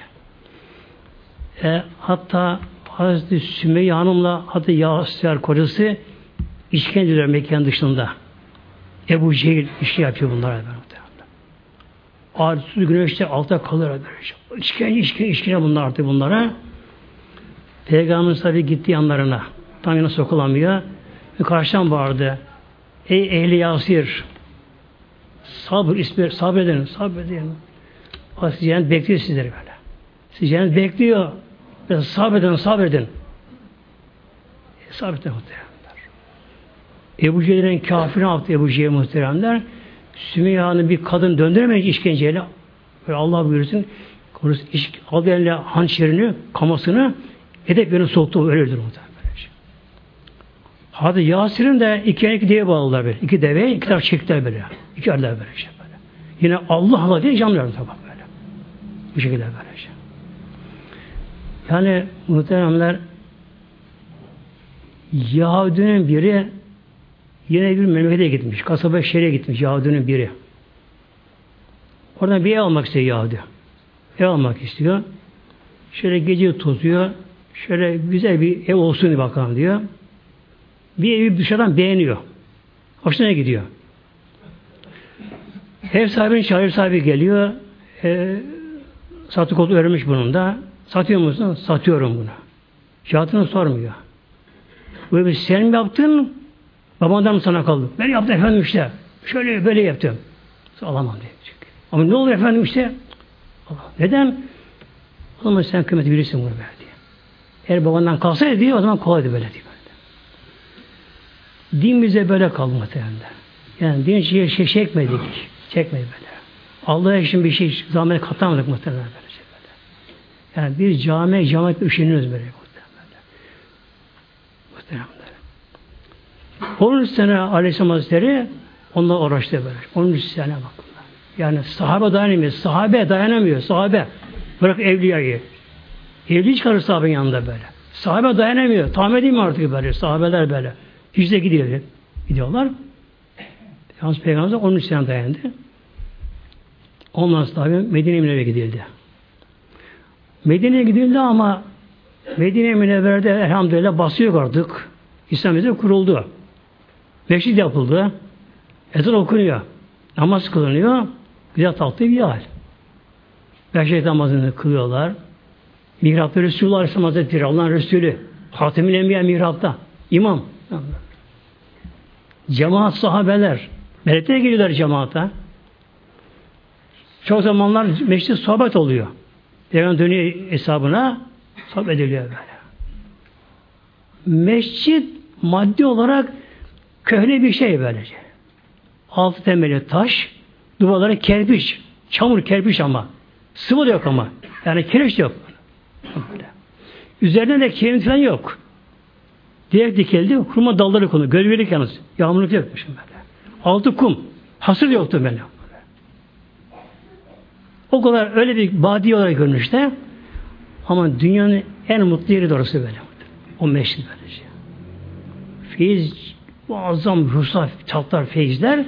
E, hatta Hazreti Sümeyye Hanım'la adı Yasir kocası işkenceler mekan dışında. Ebu Cehil işi yapıyor bunlara böyle. Ağrısız güneşte altta kalır böyle. İşkence, işkence, işkence bunlar artık bunlara. Peygamberimiz tabi gitti yanlarına. Tam yana sokulamıyor. Ve karşıdan bağırdı. Ey ehli Yasir sabır, ismi, sabredin. Siz cennet bekliyor sizleri böyle. Siz cennet bekliyor. Mesela sabredin, sabredin. E, sabredin muhteremler. Ebu Cehil'in kafirine yaptı Ebu Cehil muhteremler. Sümeyye'nin bir kadın döndüremeyince işkenceyle böyle Allah buyursun konusu iş, aldı eline hançerini, kamasını edep yerine soktu öyle öldürür Hadi Yasir'in de iki iki deve bağladılar böyle. İki deve, iki taraf çektiler böyle. İki arada böyle şey böyle. Yine Allah Allah diye cam verdi tabi böyle. Bu şekilde böyle şey. Yani muhteremler Yahudinin biri Yine bir memlekete gitmiş. Kasaba şehre gitmiş Yahudi'nin biri. Oradan bir ev almak istiyor Yahudi. Ev almak istiyor. Şöyle gece tozuyor. Şöyle güzel bir ev olsun bakalım diyor. Bir evi dışarıdan beğeniyor. Hoşuna gidiyor. Ev sahibinin çağırır sahibi geliyor. E, satı kodu öğrenmiş bunun da. Satıyor musun? Satıyorum bunu. Fiyatını sormuyor. Böyle sen mi yaptın? Babandan mı sana kaldı? Ben yaptım efendim işte. Şöyle böyle yaptım. Alamam diye. Ama ne olur efendim işte? Allah. Neden? O zaman sen kıymeti bilirsin bunu böyle diye. Eğer babandan kalsaydı diye o zaman kolaydı böyle diye. Din bize böyle kaldı muhtemelen. Yani din şey, şey çekmedik. Çekmedi böyle. Allah'a için bir şey zahmet katamadık muhtemelen böyle. Şey böyle. Yani bir cami, cami üşeniyoruz böyle muhtemelen. Muhtemelen. 13 sene Aleyhisselam Hazretleri onunla uğraştı böyle. 13 sene bakın. Yani sahabe dayanamıyor. Sahabe dayanamıyor. Sahabe. Bırak evliyayı. Evli çıkarır sahabenin yanında böyle. Sahabe dayanamıyor. Tahmin edeyim artık böyle. Sahabeler böyle. Hicre gidiyor. Gidiyorlar. Yalnız Peygamber 13 sene dayandı. Ondan sonra Medine Münevvere'ye gidildi. Medine'ye gidildi ama Medine Münevvere'de elhamdülillah basıyor artık. İslam kuruldu. Meşrit yapıldı. Ezan okunuyor. Namaz kılınıyor. Güzel tatlı bir hal. Beşik namazını kılıyorlar. Mihrapta Resulullah Aleyhisselam Hazretleri, Allah'ın Resulü. Hatemül Enbiya mihrapta. İmam. Cemaat sahabeler. Melekler geliyorlar cemaata. Çok zamanlar meşrit sohbet oluyor. Peygamber dönüyor hesabına sohbet ediliyor böyle. Mescit maddi olarak köhne bir şey böylece. Altı temeli taş, duvarları kerpiç, çamur kerpiç ama. Sıvı da yok ama. Yani kireç yok. Böyle. Üzerinde de kireç yok. Direkt dikildi, kurma dalları konu. Gölgelik yalnız. Yağmurluk yokmuş böyle. Altı kum. Hasır yoktu böyle. O kadar öyle bir badi olarak görünüşte ama dünyanın en mutlu yeri orası böyle. O meşrit böylece. Feyiz muazzam ruhsal çatlar feyizler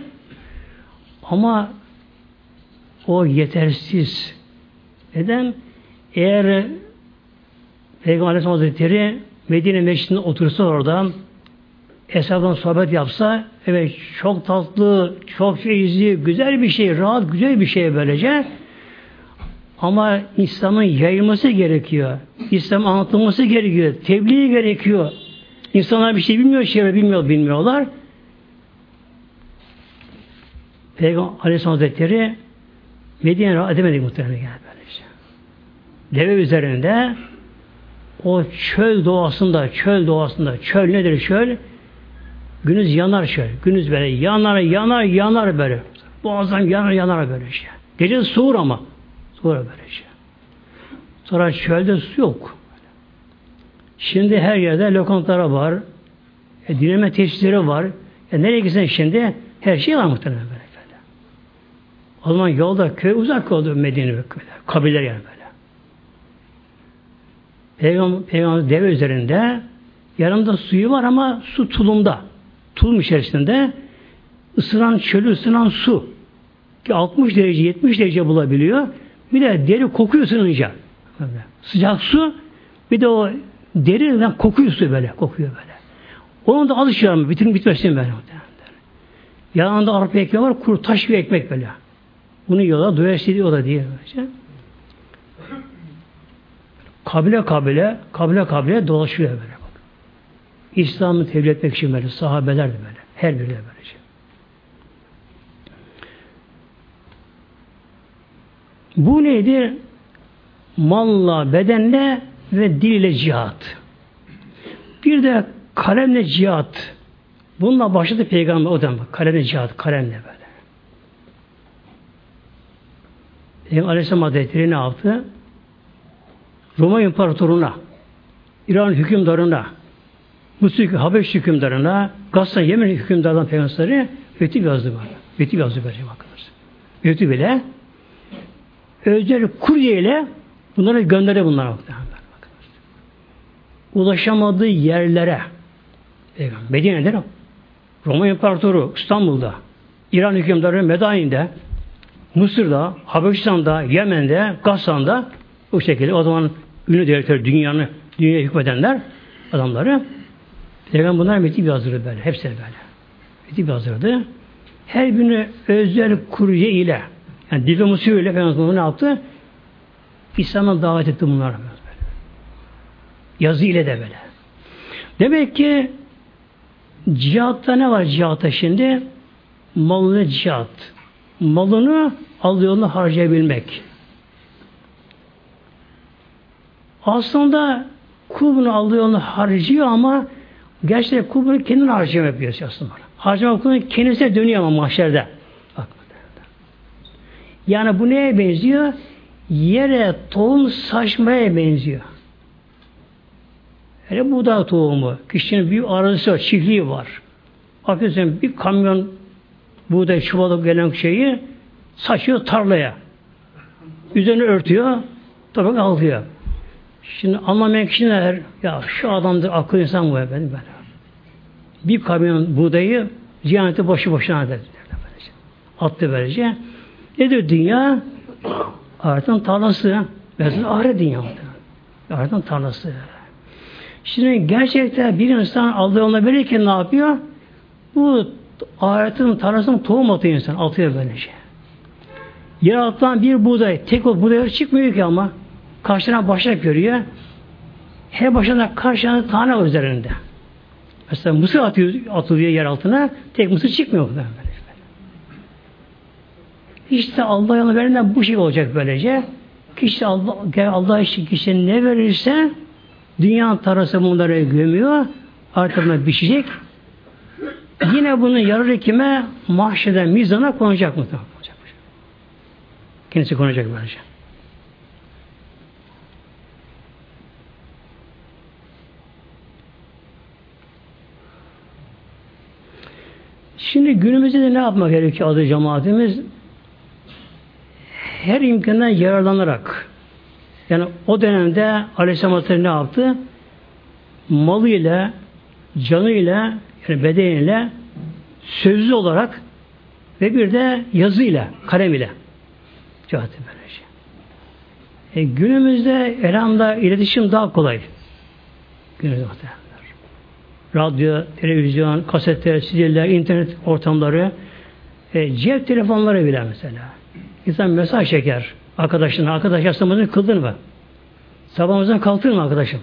ama o yetersiz. Neden? Eğer Peygamber Aleyhisselam Hazretleri Medine Meşridi'nde otursa orada hesaptan sohbet yapsa evet çok tatlı, çok feyizli, güzel bir şey, rahat, güzel bir şey böylece ama İslam'ın yayılması gerekiyor. İslam anlatılması gerekiyor. Tebliğ gerekiyor. İnsanlar bir şey bilmiyor, şey bilmiyor, bilmiyorlar. Peygamber Aleyhisselam Hazretleri Medine'ye rahat edemedi muhtemelen yani böylece. Deve üzerinde o çöl doğasında, çöl doğasında, çöl nedir çöl? Günüz yanar çöl. Günüz böyle yanar, yanar, yanar böyle. Boğazdan yanar, yanar böyle şey. Gece soğur ama. Soğur böyle şey. Sonra çölde su yok. Şimdi her yerde lokantalar var. E, dinleme tesisleri var. E, nereye gitsen şimdi her şey var muhtemelen böyle. böyle. O zaman yolda köy uzak oldu Medine böyle. Kabileler yani böyle. Peygamber, Peygamber deve üzerinde yanında suyu var ama su tulumda. Tulum içerisinde ısınan çölü ısınan su. Ki 60 derece 70 derece bulabiliyor. Bir de deri kokuyor ısınınca. Sıcak su bir de o Deriden kokuyor su böyle, kokuyor böyle. Onun da alışıyorum, bütün bitmesin böyle. Yanında arpa ekmeği var, kuru taş bir ekmek böyle. Bunu yiyorlar, doyasıya diyor da diye. Böylece. Kabile kabile, kabile kabile dolaşıyor böyle. İslam'ı tebliğ etmek için böyle, sahabeler de böyle. Her biri de böylece. Bu neydi? Malla, bedenle ve dil ile cihat. Bir de kalemle cihat. Bununla başladı peygamber o zaman. Kalemle cihat, kalemle böyle. Peygamber Aleyhisselam Hazretleri ne yaptı? Roma İmparatoruna, İran hükümdarına, Mısır Habeş hükümdarına, Gassan Yemen hükümdarından peygamberleri mektup yazdı bana. Mektup yazdı böyle bakınız. Mektup ile özel kurye ile bunları gönderdi bunlara muhtemelen ulaşamadığı yerlere Medine'de Roma İmparatoru İstanbul'da İran hükümdarı Medain'de Mısır'da, Habeşistan'da, Yemen'de, Gassan'da o şekilde o zaman ünlü devletler, dünyanın dünya hükmedenler adamları Peygamber bunlar metip yazdırdı böyle. Hepsi böyle. Metip yazdırdı. Her birine özel kurye ile yani diplomasi ile Peygamber ne yaptı? İslam'a davet etti bunlar. Yazı ile de böyle. Demek ki cihatta ne var cihatta şimdi? Malını cihat. Malını alıyorunu harcayabilmek. Aslında kul bunu alıyor harcıyor ama gerçekten kul bunu kendini harcama yapıyor aslında. Harcama kulun kendisine dönüyor ama mahşerde. Bak. Yani bu neye benziyor? Yere tohum saçmaya benziyor. Hele buğday tohumu. Kişinin bir arazisi var, çiftliği var. Bakıyorsun bir kamyon buğday çuvalı gelen şeyi saçıyor tarlaya. Üzerine örtüyor, toprak alıyor. Şimdi anlamayan kişiler ya şu adamdır akıl insan bu efendim böyle. Bir kamyon buğdayı cihannete boşu boşuna dedi. Attı böylece. Ne diyor dünya? Ahiretin tarlası. Mesela ahiret dünyası. Ahiretin tarlası. Şimdi gerçekten bir insan Allah yoluna verirken ne yapıyor? Bu ahiretin tarlasını tohum atıyor insan. Atıyor böylece. Yer altından bir buğday, tek o buğday çıkmıyor ki ama karşına başak görüyor. Her başına karşına tane üzerinde. Mesela mısır atıyor, atılıyor yer altına, tek mısır çıkmıyor. Böyle. İşte Allah yoluna verilen bu şey olacak böylece. Kişi Allah, Allah için kişi ne verirse dünya tarası bunları gömüyor. Artık biçecek. Yine bunun yararı kime? Mahşeden mizana konacak mı? Kendisi konacak böylece. Şimdi günümüzde de ne yapmak gerekiyor adı cemaatimiz? Her imkandan yararlanarak yani o dönemde Aleyhisselam Hazretleri ne yaptı? Malıyla, canıyla, yani bedeniyle sözlü olarak ve bir de yazıyla, kalem ile böylece. E, günümüzde elhamda iletişim daha kolay. Günümüzde muhtemelen. Radyo, televizyon, kasetler, CD'ler, internet ortamları, e, cep telefonları bile mesela. İnsan mesaj çeker. Arkadaşına, arkadaş yaslamızı kıldın mı? Sabahımızdan kalktın mı arkadaşım?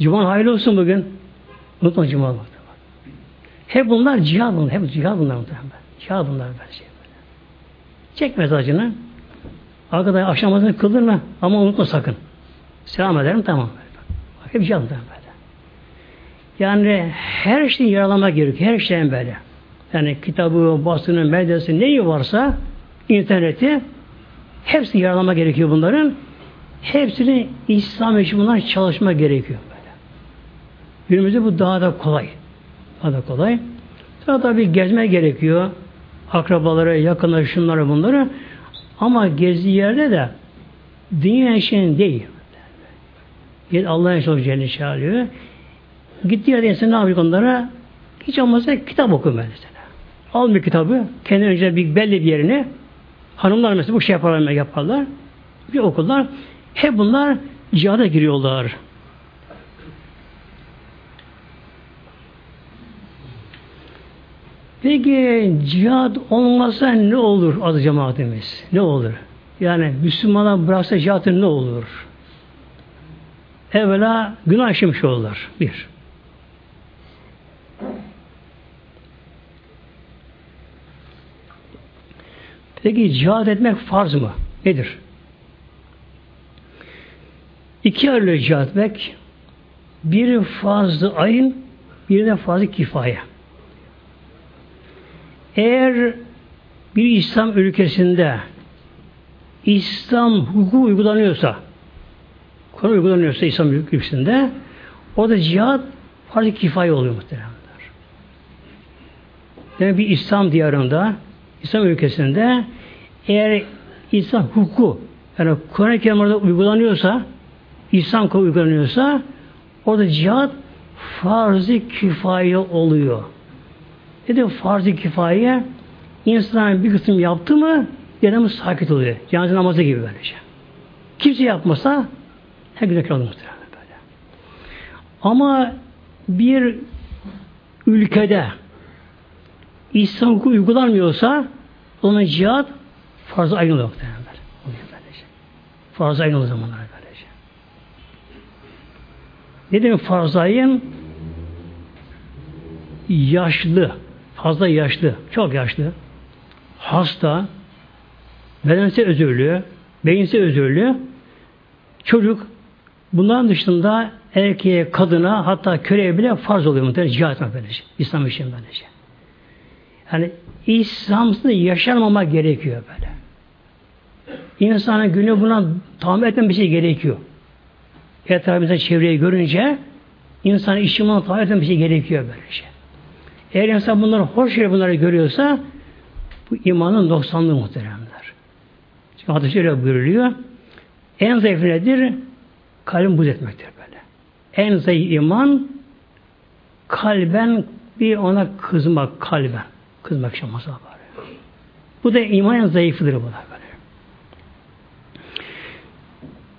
Cuman hayırlı olsun bugün. Unutma Cuma Hep bunlar cihad bunlar. Hep cihad bunlar muhtemelen. Cihad bunlar bence. Çek mesajını. Arkadaş akşam namazını kıldın mı? Ama unutma sakın. Selam ederim tamam. Hep bunlar böyle. Yani her şeyin yaralamak gerekiyor. Her şeyin böyle. Yani kitabı, basını, medyası neyi varsa interneti hepsi yaralama gerekiyor bunların. Hepsini İslam için bunlar çalışma gerekiyor. Böyle. Günümüzde bu daha da kolay. Daha da kolay. Daha tabi gezme gerekiyor. Akrabaları, yakınları, şunları bunları. Ama gezdiği yerde de dünya için değil. Allah'ın çok Celle çağırıyor. Gittiği yerde insan ne yapıyor onlara? Hiç olmazsa kitap okur mesela. Al bir kitabı, kendi önce bir belli bir yerine hanımlar mesela bu şey yaparlar, yaparlar. Bir okullar. Hep bunlar cihada giriyorlar. Peki cihad olmasa ne olur adı cemaatimiz? Ne olur? Yani Müslümana bıraksa cihatın ne olur? Evvela günah işlemiş olurlar. Bir. Peki cihad etmek farz mı? Nedir? İki ayrı cihad etmek. Biri fazla ayın, biri de fazla kifaya. Eğer bir İslam ülkesinde İslam hukuku uygulanıyorsa, Kur'an uygulanıyorsa İslam ülkesinde orada cihat farz-ı kifaya oluyor muhteremler. Demek bir İslam diyarında, İslam ülkesinde eğer İslam hukuku yani Kur'an-ı Kerim'de uygulanıyorsa İslam hukuku uygulanıyorsa orada cihat farz-ı kifaye oluyor. Dedi farz-ı kifaye insanın bir kısım yaptı mı yanımız sakit oluyor. Cenaze namazı gibi böylece. Kimse yapmasa her gün olur muhtemelen böyle. Ama bir ülkede İslam hukuku uygulanmıyorsa onun cihat farz aynı oluyor muhtemelen. Farz aynı o zamanlar böylece. Ne demek farz ayın? Yaşlı, fazla yaşlı, çok yaşlı, hasta, bedensel özürlü, beyinsel özürlü, çocuk, bunların dışında erkeğe, kadına, hatta köleye bile farz oluyor muhtemelen cihat böylece. İslam için böylece. Yani İslamsız yaşanmama gerekiyor böyle. İnsanın günü buna tahammül etmemesi gerekiyor. Etrafımızda çevreyi görünce insan işi buna tahammül etmemesi gerekiyor böylece. Eğer insan bunları hoş şey bunları görüyorsa bu imanın noksanlığı muhteremler. Çünkü hadis şöyle buyuruluyor. En zayıf nedir? Kalbin buz etmektir böyle. En zayıf iman kalben bir ona kızmak kalben. Kızmak şamasa var. Bu da imanın zayıfıdır bu da böyle.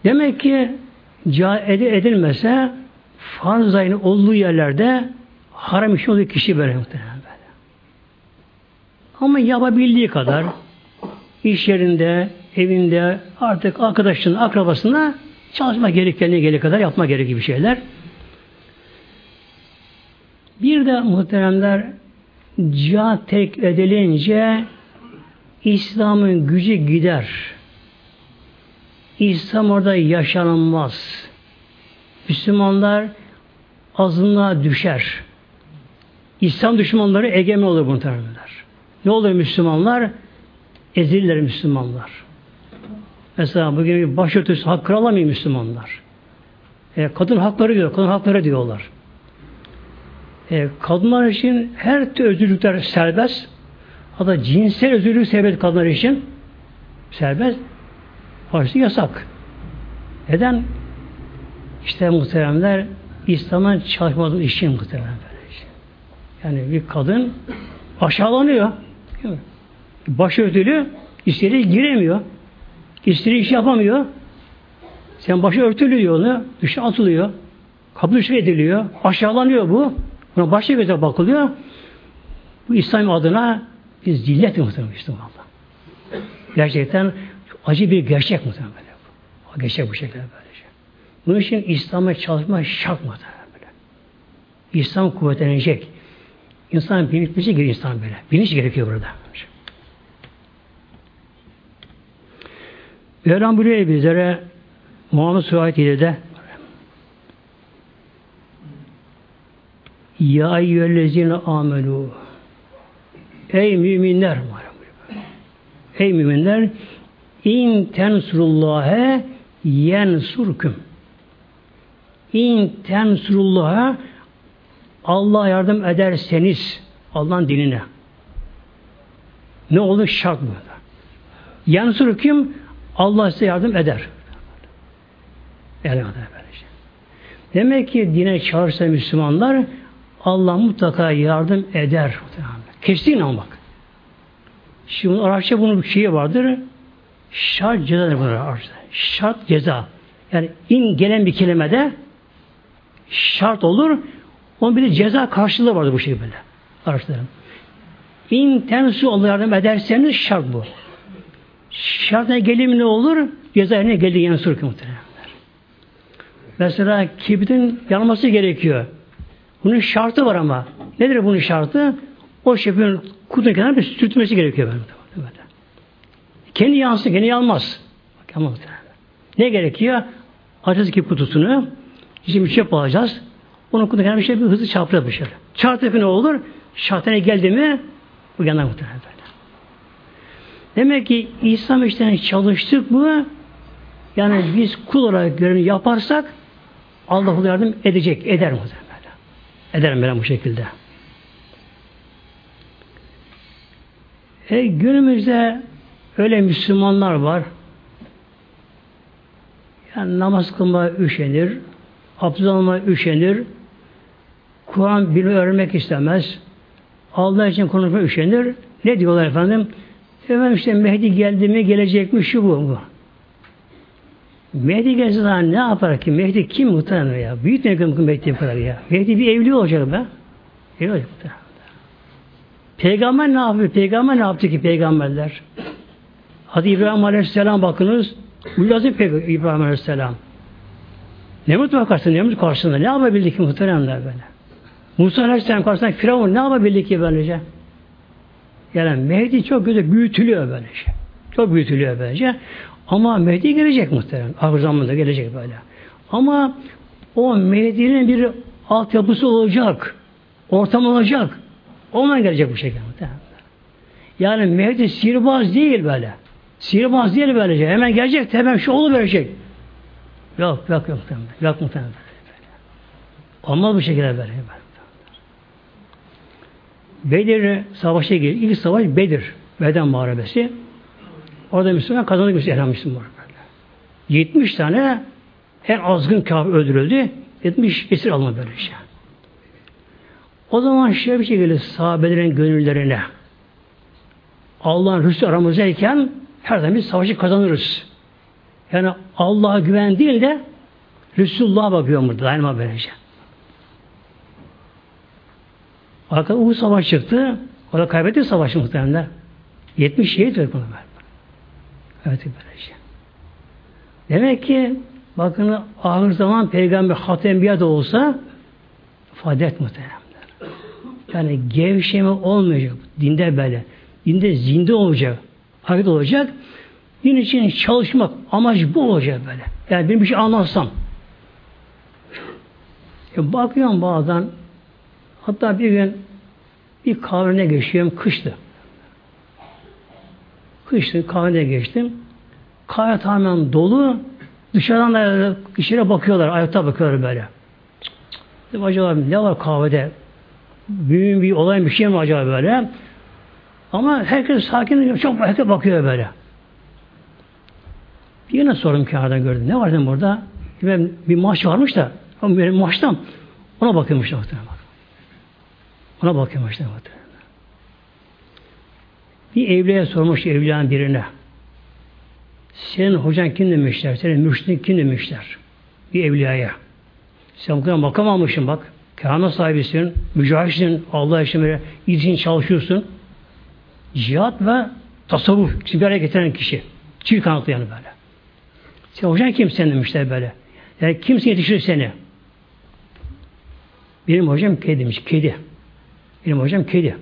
Demek ki cahil edilmese farz ayının olduğu yerlerde haram işi olduğu kişi böyle muhtemelen böyle. Ama yapabildiği kadar iş yerinde, evinde, artık arkadaşının, akrabasına çalışma gerektiğine gelir kadar yapma gerekli bir şeyler. Bir de muhteremler cihat tek edilince İslam'ın gücü gider. İslam orada yaşanılmaz. Müslümanlar azınlığa düşer. İslam düşmanları egemen olur muhtemelenler. Ne olur Müslümanlar? Ezilirler Müslümanlar. Mesela bugün bir başörtüsü hakkı alamıyor Müslümanlar. E, kadın hakları diyor, kadın hakları diyorlar. E, kadınlar için her türlü özgürlükler serbest. Hatta cinsel özgürlük serbest kadınlar için serbest. Başta yasak. Neden? İşte muhteremler İslam'ın çalışmadığı için muhteremler. Yani bir kadın aşağılanıyor. Başörtülü istediği giremiyor. İstediği iş yapamıyor. Sen başı örtülü diyor onu. Dışa atılıyor. Kapı dışı ediliyor. Aşağılanıyor bu. Buna başka göze bakılıyor. Bu İslam adına bir zillet muhtemelen Müslümanlar. Gerçekten acı bir gerçek muhtemelen böyle. Gerçek bu şekilde böylece. Bunun için İslam'a çalışma şart muhtemelen böyle. İslam kuvvetlenecek. İnsan bilinçli gerekiyor insan böyle. Bilinç gerekiyor burada. Mevlam buyuruyor bizlere Muhammed Suayet de Ya eyyühellezine amelu Ey müminler Ey müminler in tensurullâhe yensurküm in tensurullâhe Allah yardım ederseniz Allah'ın dinine. Ne olur şart mı? Yensurküm Allah size yardım eder. Eder Demek ki dine çağırsa Müslümanlar Allah mutlaka yardım eder. Kesin ama bak. Şimdi Arapça bunun bir şeyi vardır. Şart ceza bunlar Arapça. Şart ceza. Yani in gelen bir kelimede şart olur. Onun bir de ceza karşılığı vardır bu şey böyle. Arapçada. İn tensu Allah yardım ederseniz şart bu. Şartına gelim ne olur? Ceza ne gelir yansır ki muhtemelen. Mesela kibritin yanması gerekiyor. Bunun şartı var ama. Nedir bunun şartı? O şefin kutun kenarına bir sürtmesi gerekiyor. Böyle. Kendi yansın, kendi yanmaz. Bak, ne gerekiyor? Açacağız ki kutusunu. Şimdi bir çöp alacağız. Onun kutun kenarına bir şey bir hızlı çarpacağız bir şey. Çarptı ne olur? Şartına geldi mi bu yanar muhtemelen. Demek ki İslam işten çalıştık mı yani biz kul olarak görevini yaparsak Allah yardım edecek, eder muhtemelen. Ederim ben bu şekilde. E, günümüzde öyle Müslümanlar var. Yani namaz kılma üşenir, abdest alma üşenir, Kur'an bilme öğrenmek istemez, Allah için konuşma üşenir. Ne diyorlar efendim? Efendim işte Mehdi geldi mi, gelecek mi, şu bu. bu. Mehdi gelse zaman ne yapar ki? Mehdi kim muhtemelen ya? Büyük ne kadar Mehdi bu kadar ya? Mehdi bir evli olacak be. Evli olacak muhtemelen. Peygamber ne yapıyor? Peygamber ne yaptı ki peygamberler? Hadi İbrahim Aleyhisselam bakınız. Ulazim Peygamber İbrahim Aleyhisselam. Nemrut var karşısında, Nemrut karşısında. Ne yapabildi ki muhteremler böyle? Musa Aleyhisselam karşısında Firavun ne yapabildi ki böylece? Yani Mehdi çok güzel büyütülüyor böylece. Çok büyütülüyor böylece. Ama Mehdi gelecek muhterem. Ahir zamanda gelecek böyle. Ama o Mehdi'nin bir altyapısı olacak. Ortam olacak. Ondan gelecek bu şekilde. Yani Mehdi sihirbaz değil böyle. Sihirbaz değil böylece. Hemen gelecek hemen şu olu verecek. Yok yok yok muhtemelen. Yok muhtemelen. Olmaz bu şekilde böyle. Bedir savaşa giriyor. İlk savaş Bedir. Beden Muharebesi. Orada Müslüman kazandı Müslüman. Müslüman. 70 tane en azgın kafir öldürüldü. 70 esir alındı böyle şey. O zaman şöyle bir şey gelir sahabelerin gönüllerine. Allah'ın Resulü aramızdayken her zaman biz savaşı kazanırız. Yani Allah'a güven değil de Resulullah'a bakıyor burada daima böylece. Arkada Uhud Savaş çıktı. O da kaybetti savaşı muhtemelen. 70 şehit verdi bunu. Evet böylece. Demek ki bakın ahir zaman peygamber hatem da olsa fadet muhteremler. Yani gevşeme olmayacak. Dinde böyle. Dinde zinde olacak. Hareket olacak. Din için çalışmak. Amaç bu olacak böyle. Yani bir şey anlatsam. Bakıyorum bazen hatta bir gün bir kahvene geçiyorum. Kıştı. Kıştı kahvene geçtim. Kahve tamamen dolu. Dışarıdan da içeri bakıyorlar. Ayakta bakıyorlar böyle. Dedim, acaba ne var kahvede? Büyük bir olay bir şey mi acaba böyle? Ama herkes sakin, çok herkes bakıyor böyle. Bir yine sordum kenarda gördüm. Ne var dedim burada? Bir maç varmış da benim maçtan ona bakıyormuş da Ona bakıyormuş da Bir evliye sormuş evliyanın birine. Senin hocan kim demişler? Senin mürşidin kim demişler? Bir evliyaya. Sen bu kadar bakamamışsın bak. Keramet sahibisin, mücahitsin, Allah için böyle için çalışıyorsun. Cihat ve tasavvuf, bir araya getiren kişi. Çift kanatlı yani böyle. Sen hocan kim sen demişler böyle. Yani kimse yetiştirir seni. Benim hocam kedi demiş, kedi. Benim hocam kedi.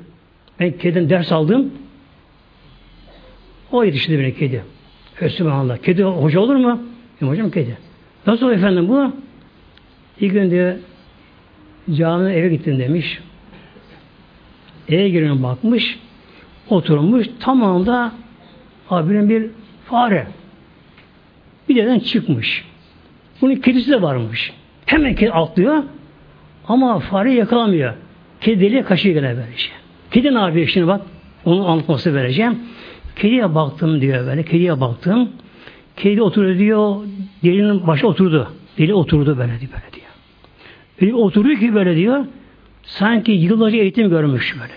Ben kediden ders aldım. O yetiştirdi beni kedi. Sübhanallah. Kedi hoca olur mu? Benim hocam kedi. Nasıl efendim bu? İlk gün diyor camine eve gittim demiş. Eve giriyorum bakmış. Oturmuş. Tamamında abinin bir fare. Bir yerden çıkmış. Bunun kedisi de varmış. Hemen kedi atlıyor. Ama fare yakalamıyor. Kedi deliğe kaşıyor gene böylece. Kedi ne yapıyor şimdi bak. Onun anlatması vereceğim. Kediye baktım diyor böyle. Kediye baktım. Kedi oturuyor diyor. Delinin başı oturdu. Deli oturdu böyle diyor. Böyle diyor. Öyle oturuyor ki böyle diyor. Sanki yıllarca eğitim görmüş böyle.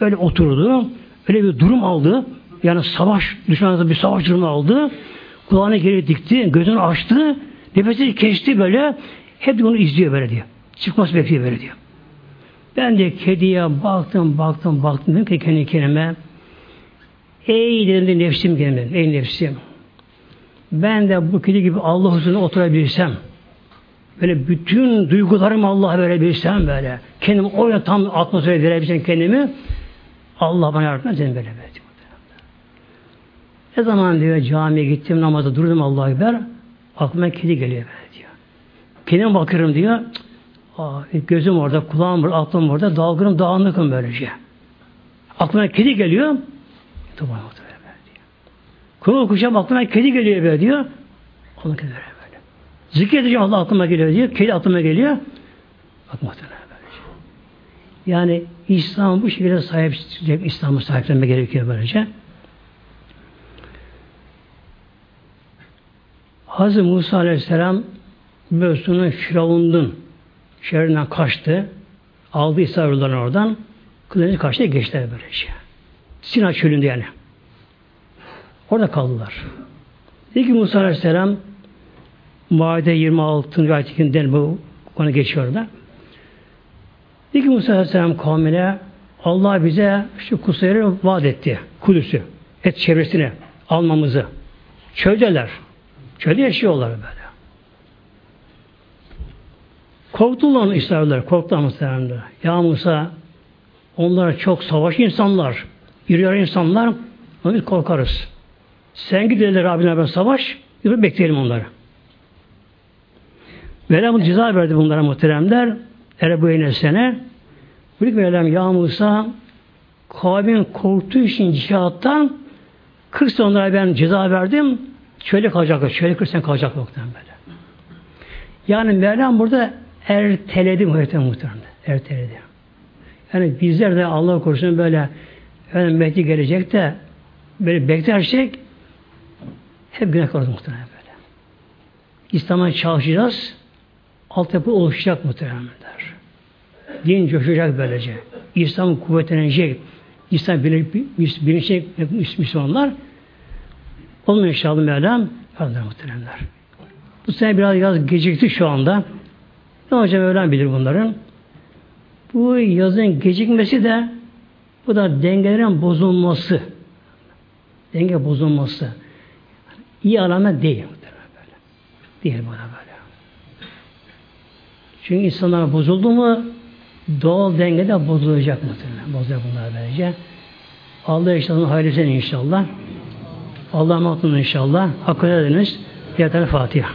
Öyle oturdu. Öyle bir durum aldı. Yani savaş, düşmanlıkta bir savaş durumu aldı. Kulağını geri dikti, gözünü açtı, nefesi kesti böyle. Hep onu izliyor böyle diyor. Çıkması bekliyor böyle diyor. Ben de kediye baktım, baktım, baktım. Dedim ki kendi kendime Ey dedim nefsim dedim. Ey nefsim. Ben de bu kedi gibi Allah huzuruna oturabilsem böyle bütün duygularımı Allah'a verebilsem böyle kendimi oraya tam atmosfere verebilsem kendimi Allah bana yardım etsin böyle böyle. Ne zaman diyor camiye gittim namazda durdum Allah'a Ekber aklıma kedi geliyor böyle diyor. Kendime bakıyorum diyor Aa, gözüm orada, kulağım orada, aklım orada, dalgınım, dağınıkım böylece. Aklıma kedi geliyor. Tamam. Kulu kuşam aklıma kedi geliyor böyle diyor. Onu kedi böyle. Zikredeceğim Allah aklıma geliyor diyor. Kedi aklıma geliyor. Bak muhtemelen böylece. Yani İslam bu şekilde sahip İslam'ı sahiplenme gerekiyor böylece. Hazreti Musa Aleyhisselam Mösun'un Firavun'un şehrinden kaçtı. Aldı İsrail'den oradan. Kılıcı kaçtı geçtiler böylece. Sina çölünde yani. Orada kaldılar. İlk Musa Aleyhisselam Maide 26. ayetinden bu konu geçiyor da. İlk Musa Aleyhisselam kavmine Allah bize şu kusayları vaat etti. Kudüs'ü. Et çevresini almamızı. Çöldeler. Çölde yaşıyorlar böyle. Korktular İsrailler, korktular Musa. Ya Musa, onlar çok savaş insanlar, yürüyor insanlar, biz korkarız. Sen gidelim Rabbine ben savaş, yürü bekleyelim onları. Mevlam ceza verdi bunlara muhteremler. Erebu'yne sene. Büyük Mevlam ya Musa kavmin korktuğu için cihattan 40 sene onlara ben ceza verdim. Şöyle kalacaklar. Şöyle 40 sene kalacak muhtemelen. Yani Mevlam burada erteledi muhtemelen muhtemelen. Erteledi. Yani bizler de Allah korusun böyle efendim Mehdi gelecek de böyle beklersek hep günah kalır muhtemelen böyle. İslam'a çalışacağız. Altyapı oluşacak muhtemelenler. Din coşacak böylece. İslam kuvvetlenecek. İslam bilinçli Müslümanlar onun inşallah Mevlam muhteremler. Bu sene biraz yaz gecikti şu anda. Ne hocam Mevlam bilir bunların. Bu yazın gecikmesi de bu da dengelerin bozulması. Denge bozulması. İyi alamet değil. Böyle. Değil bana böyle. Çünkü insanlar bozuldu mu doğal denge de bozulacak muhtemelen. Bozulacak bunlar böylece. Allah inşallah hayırlısı inşallah. Allah'a emanet inşallah. Hakkı ediniz. Yeter Fatiha.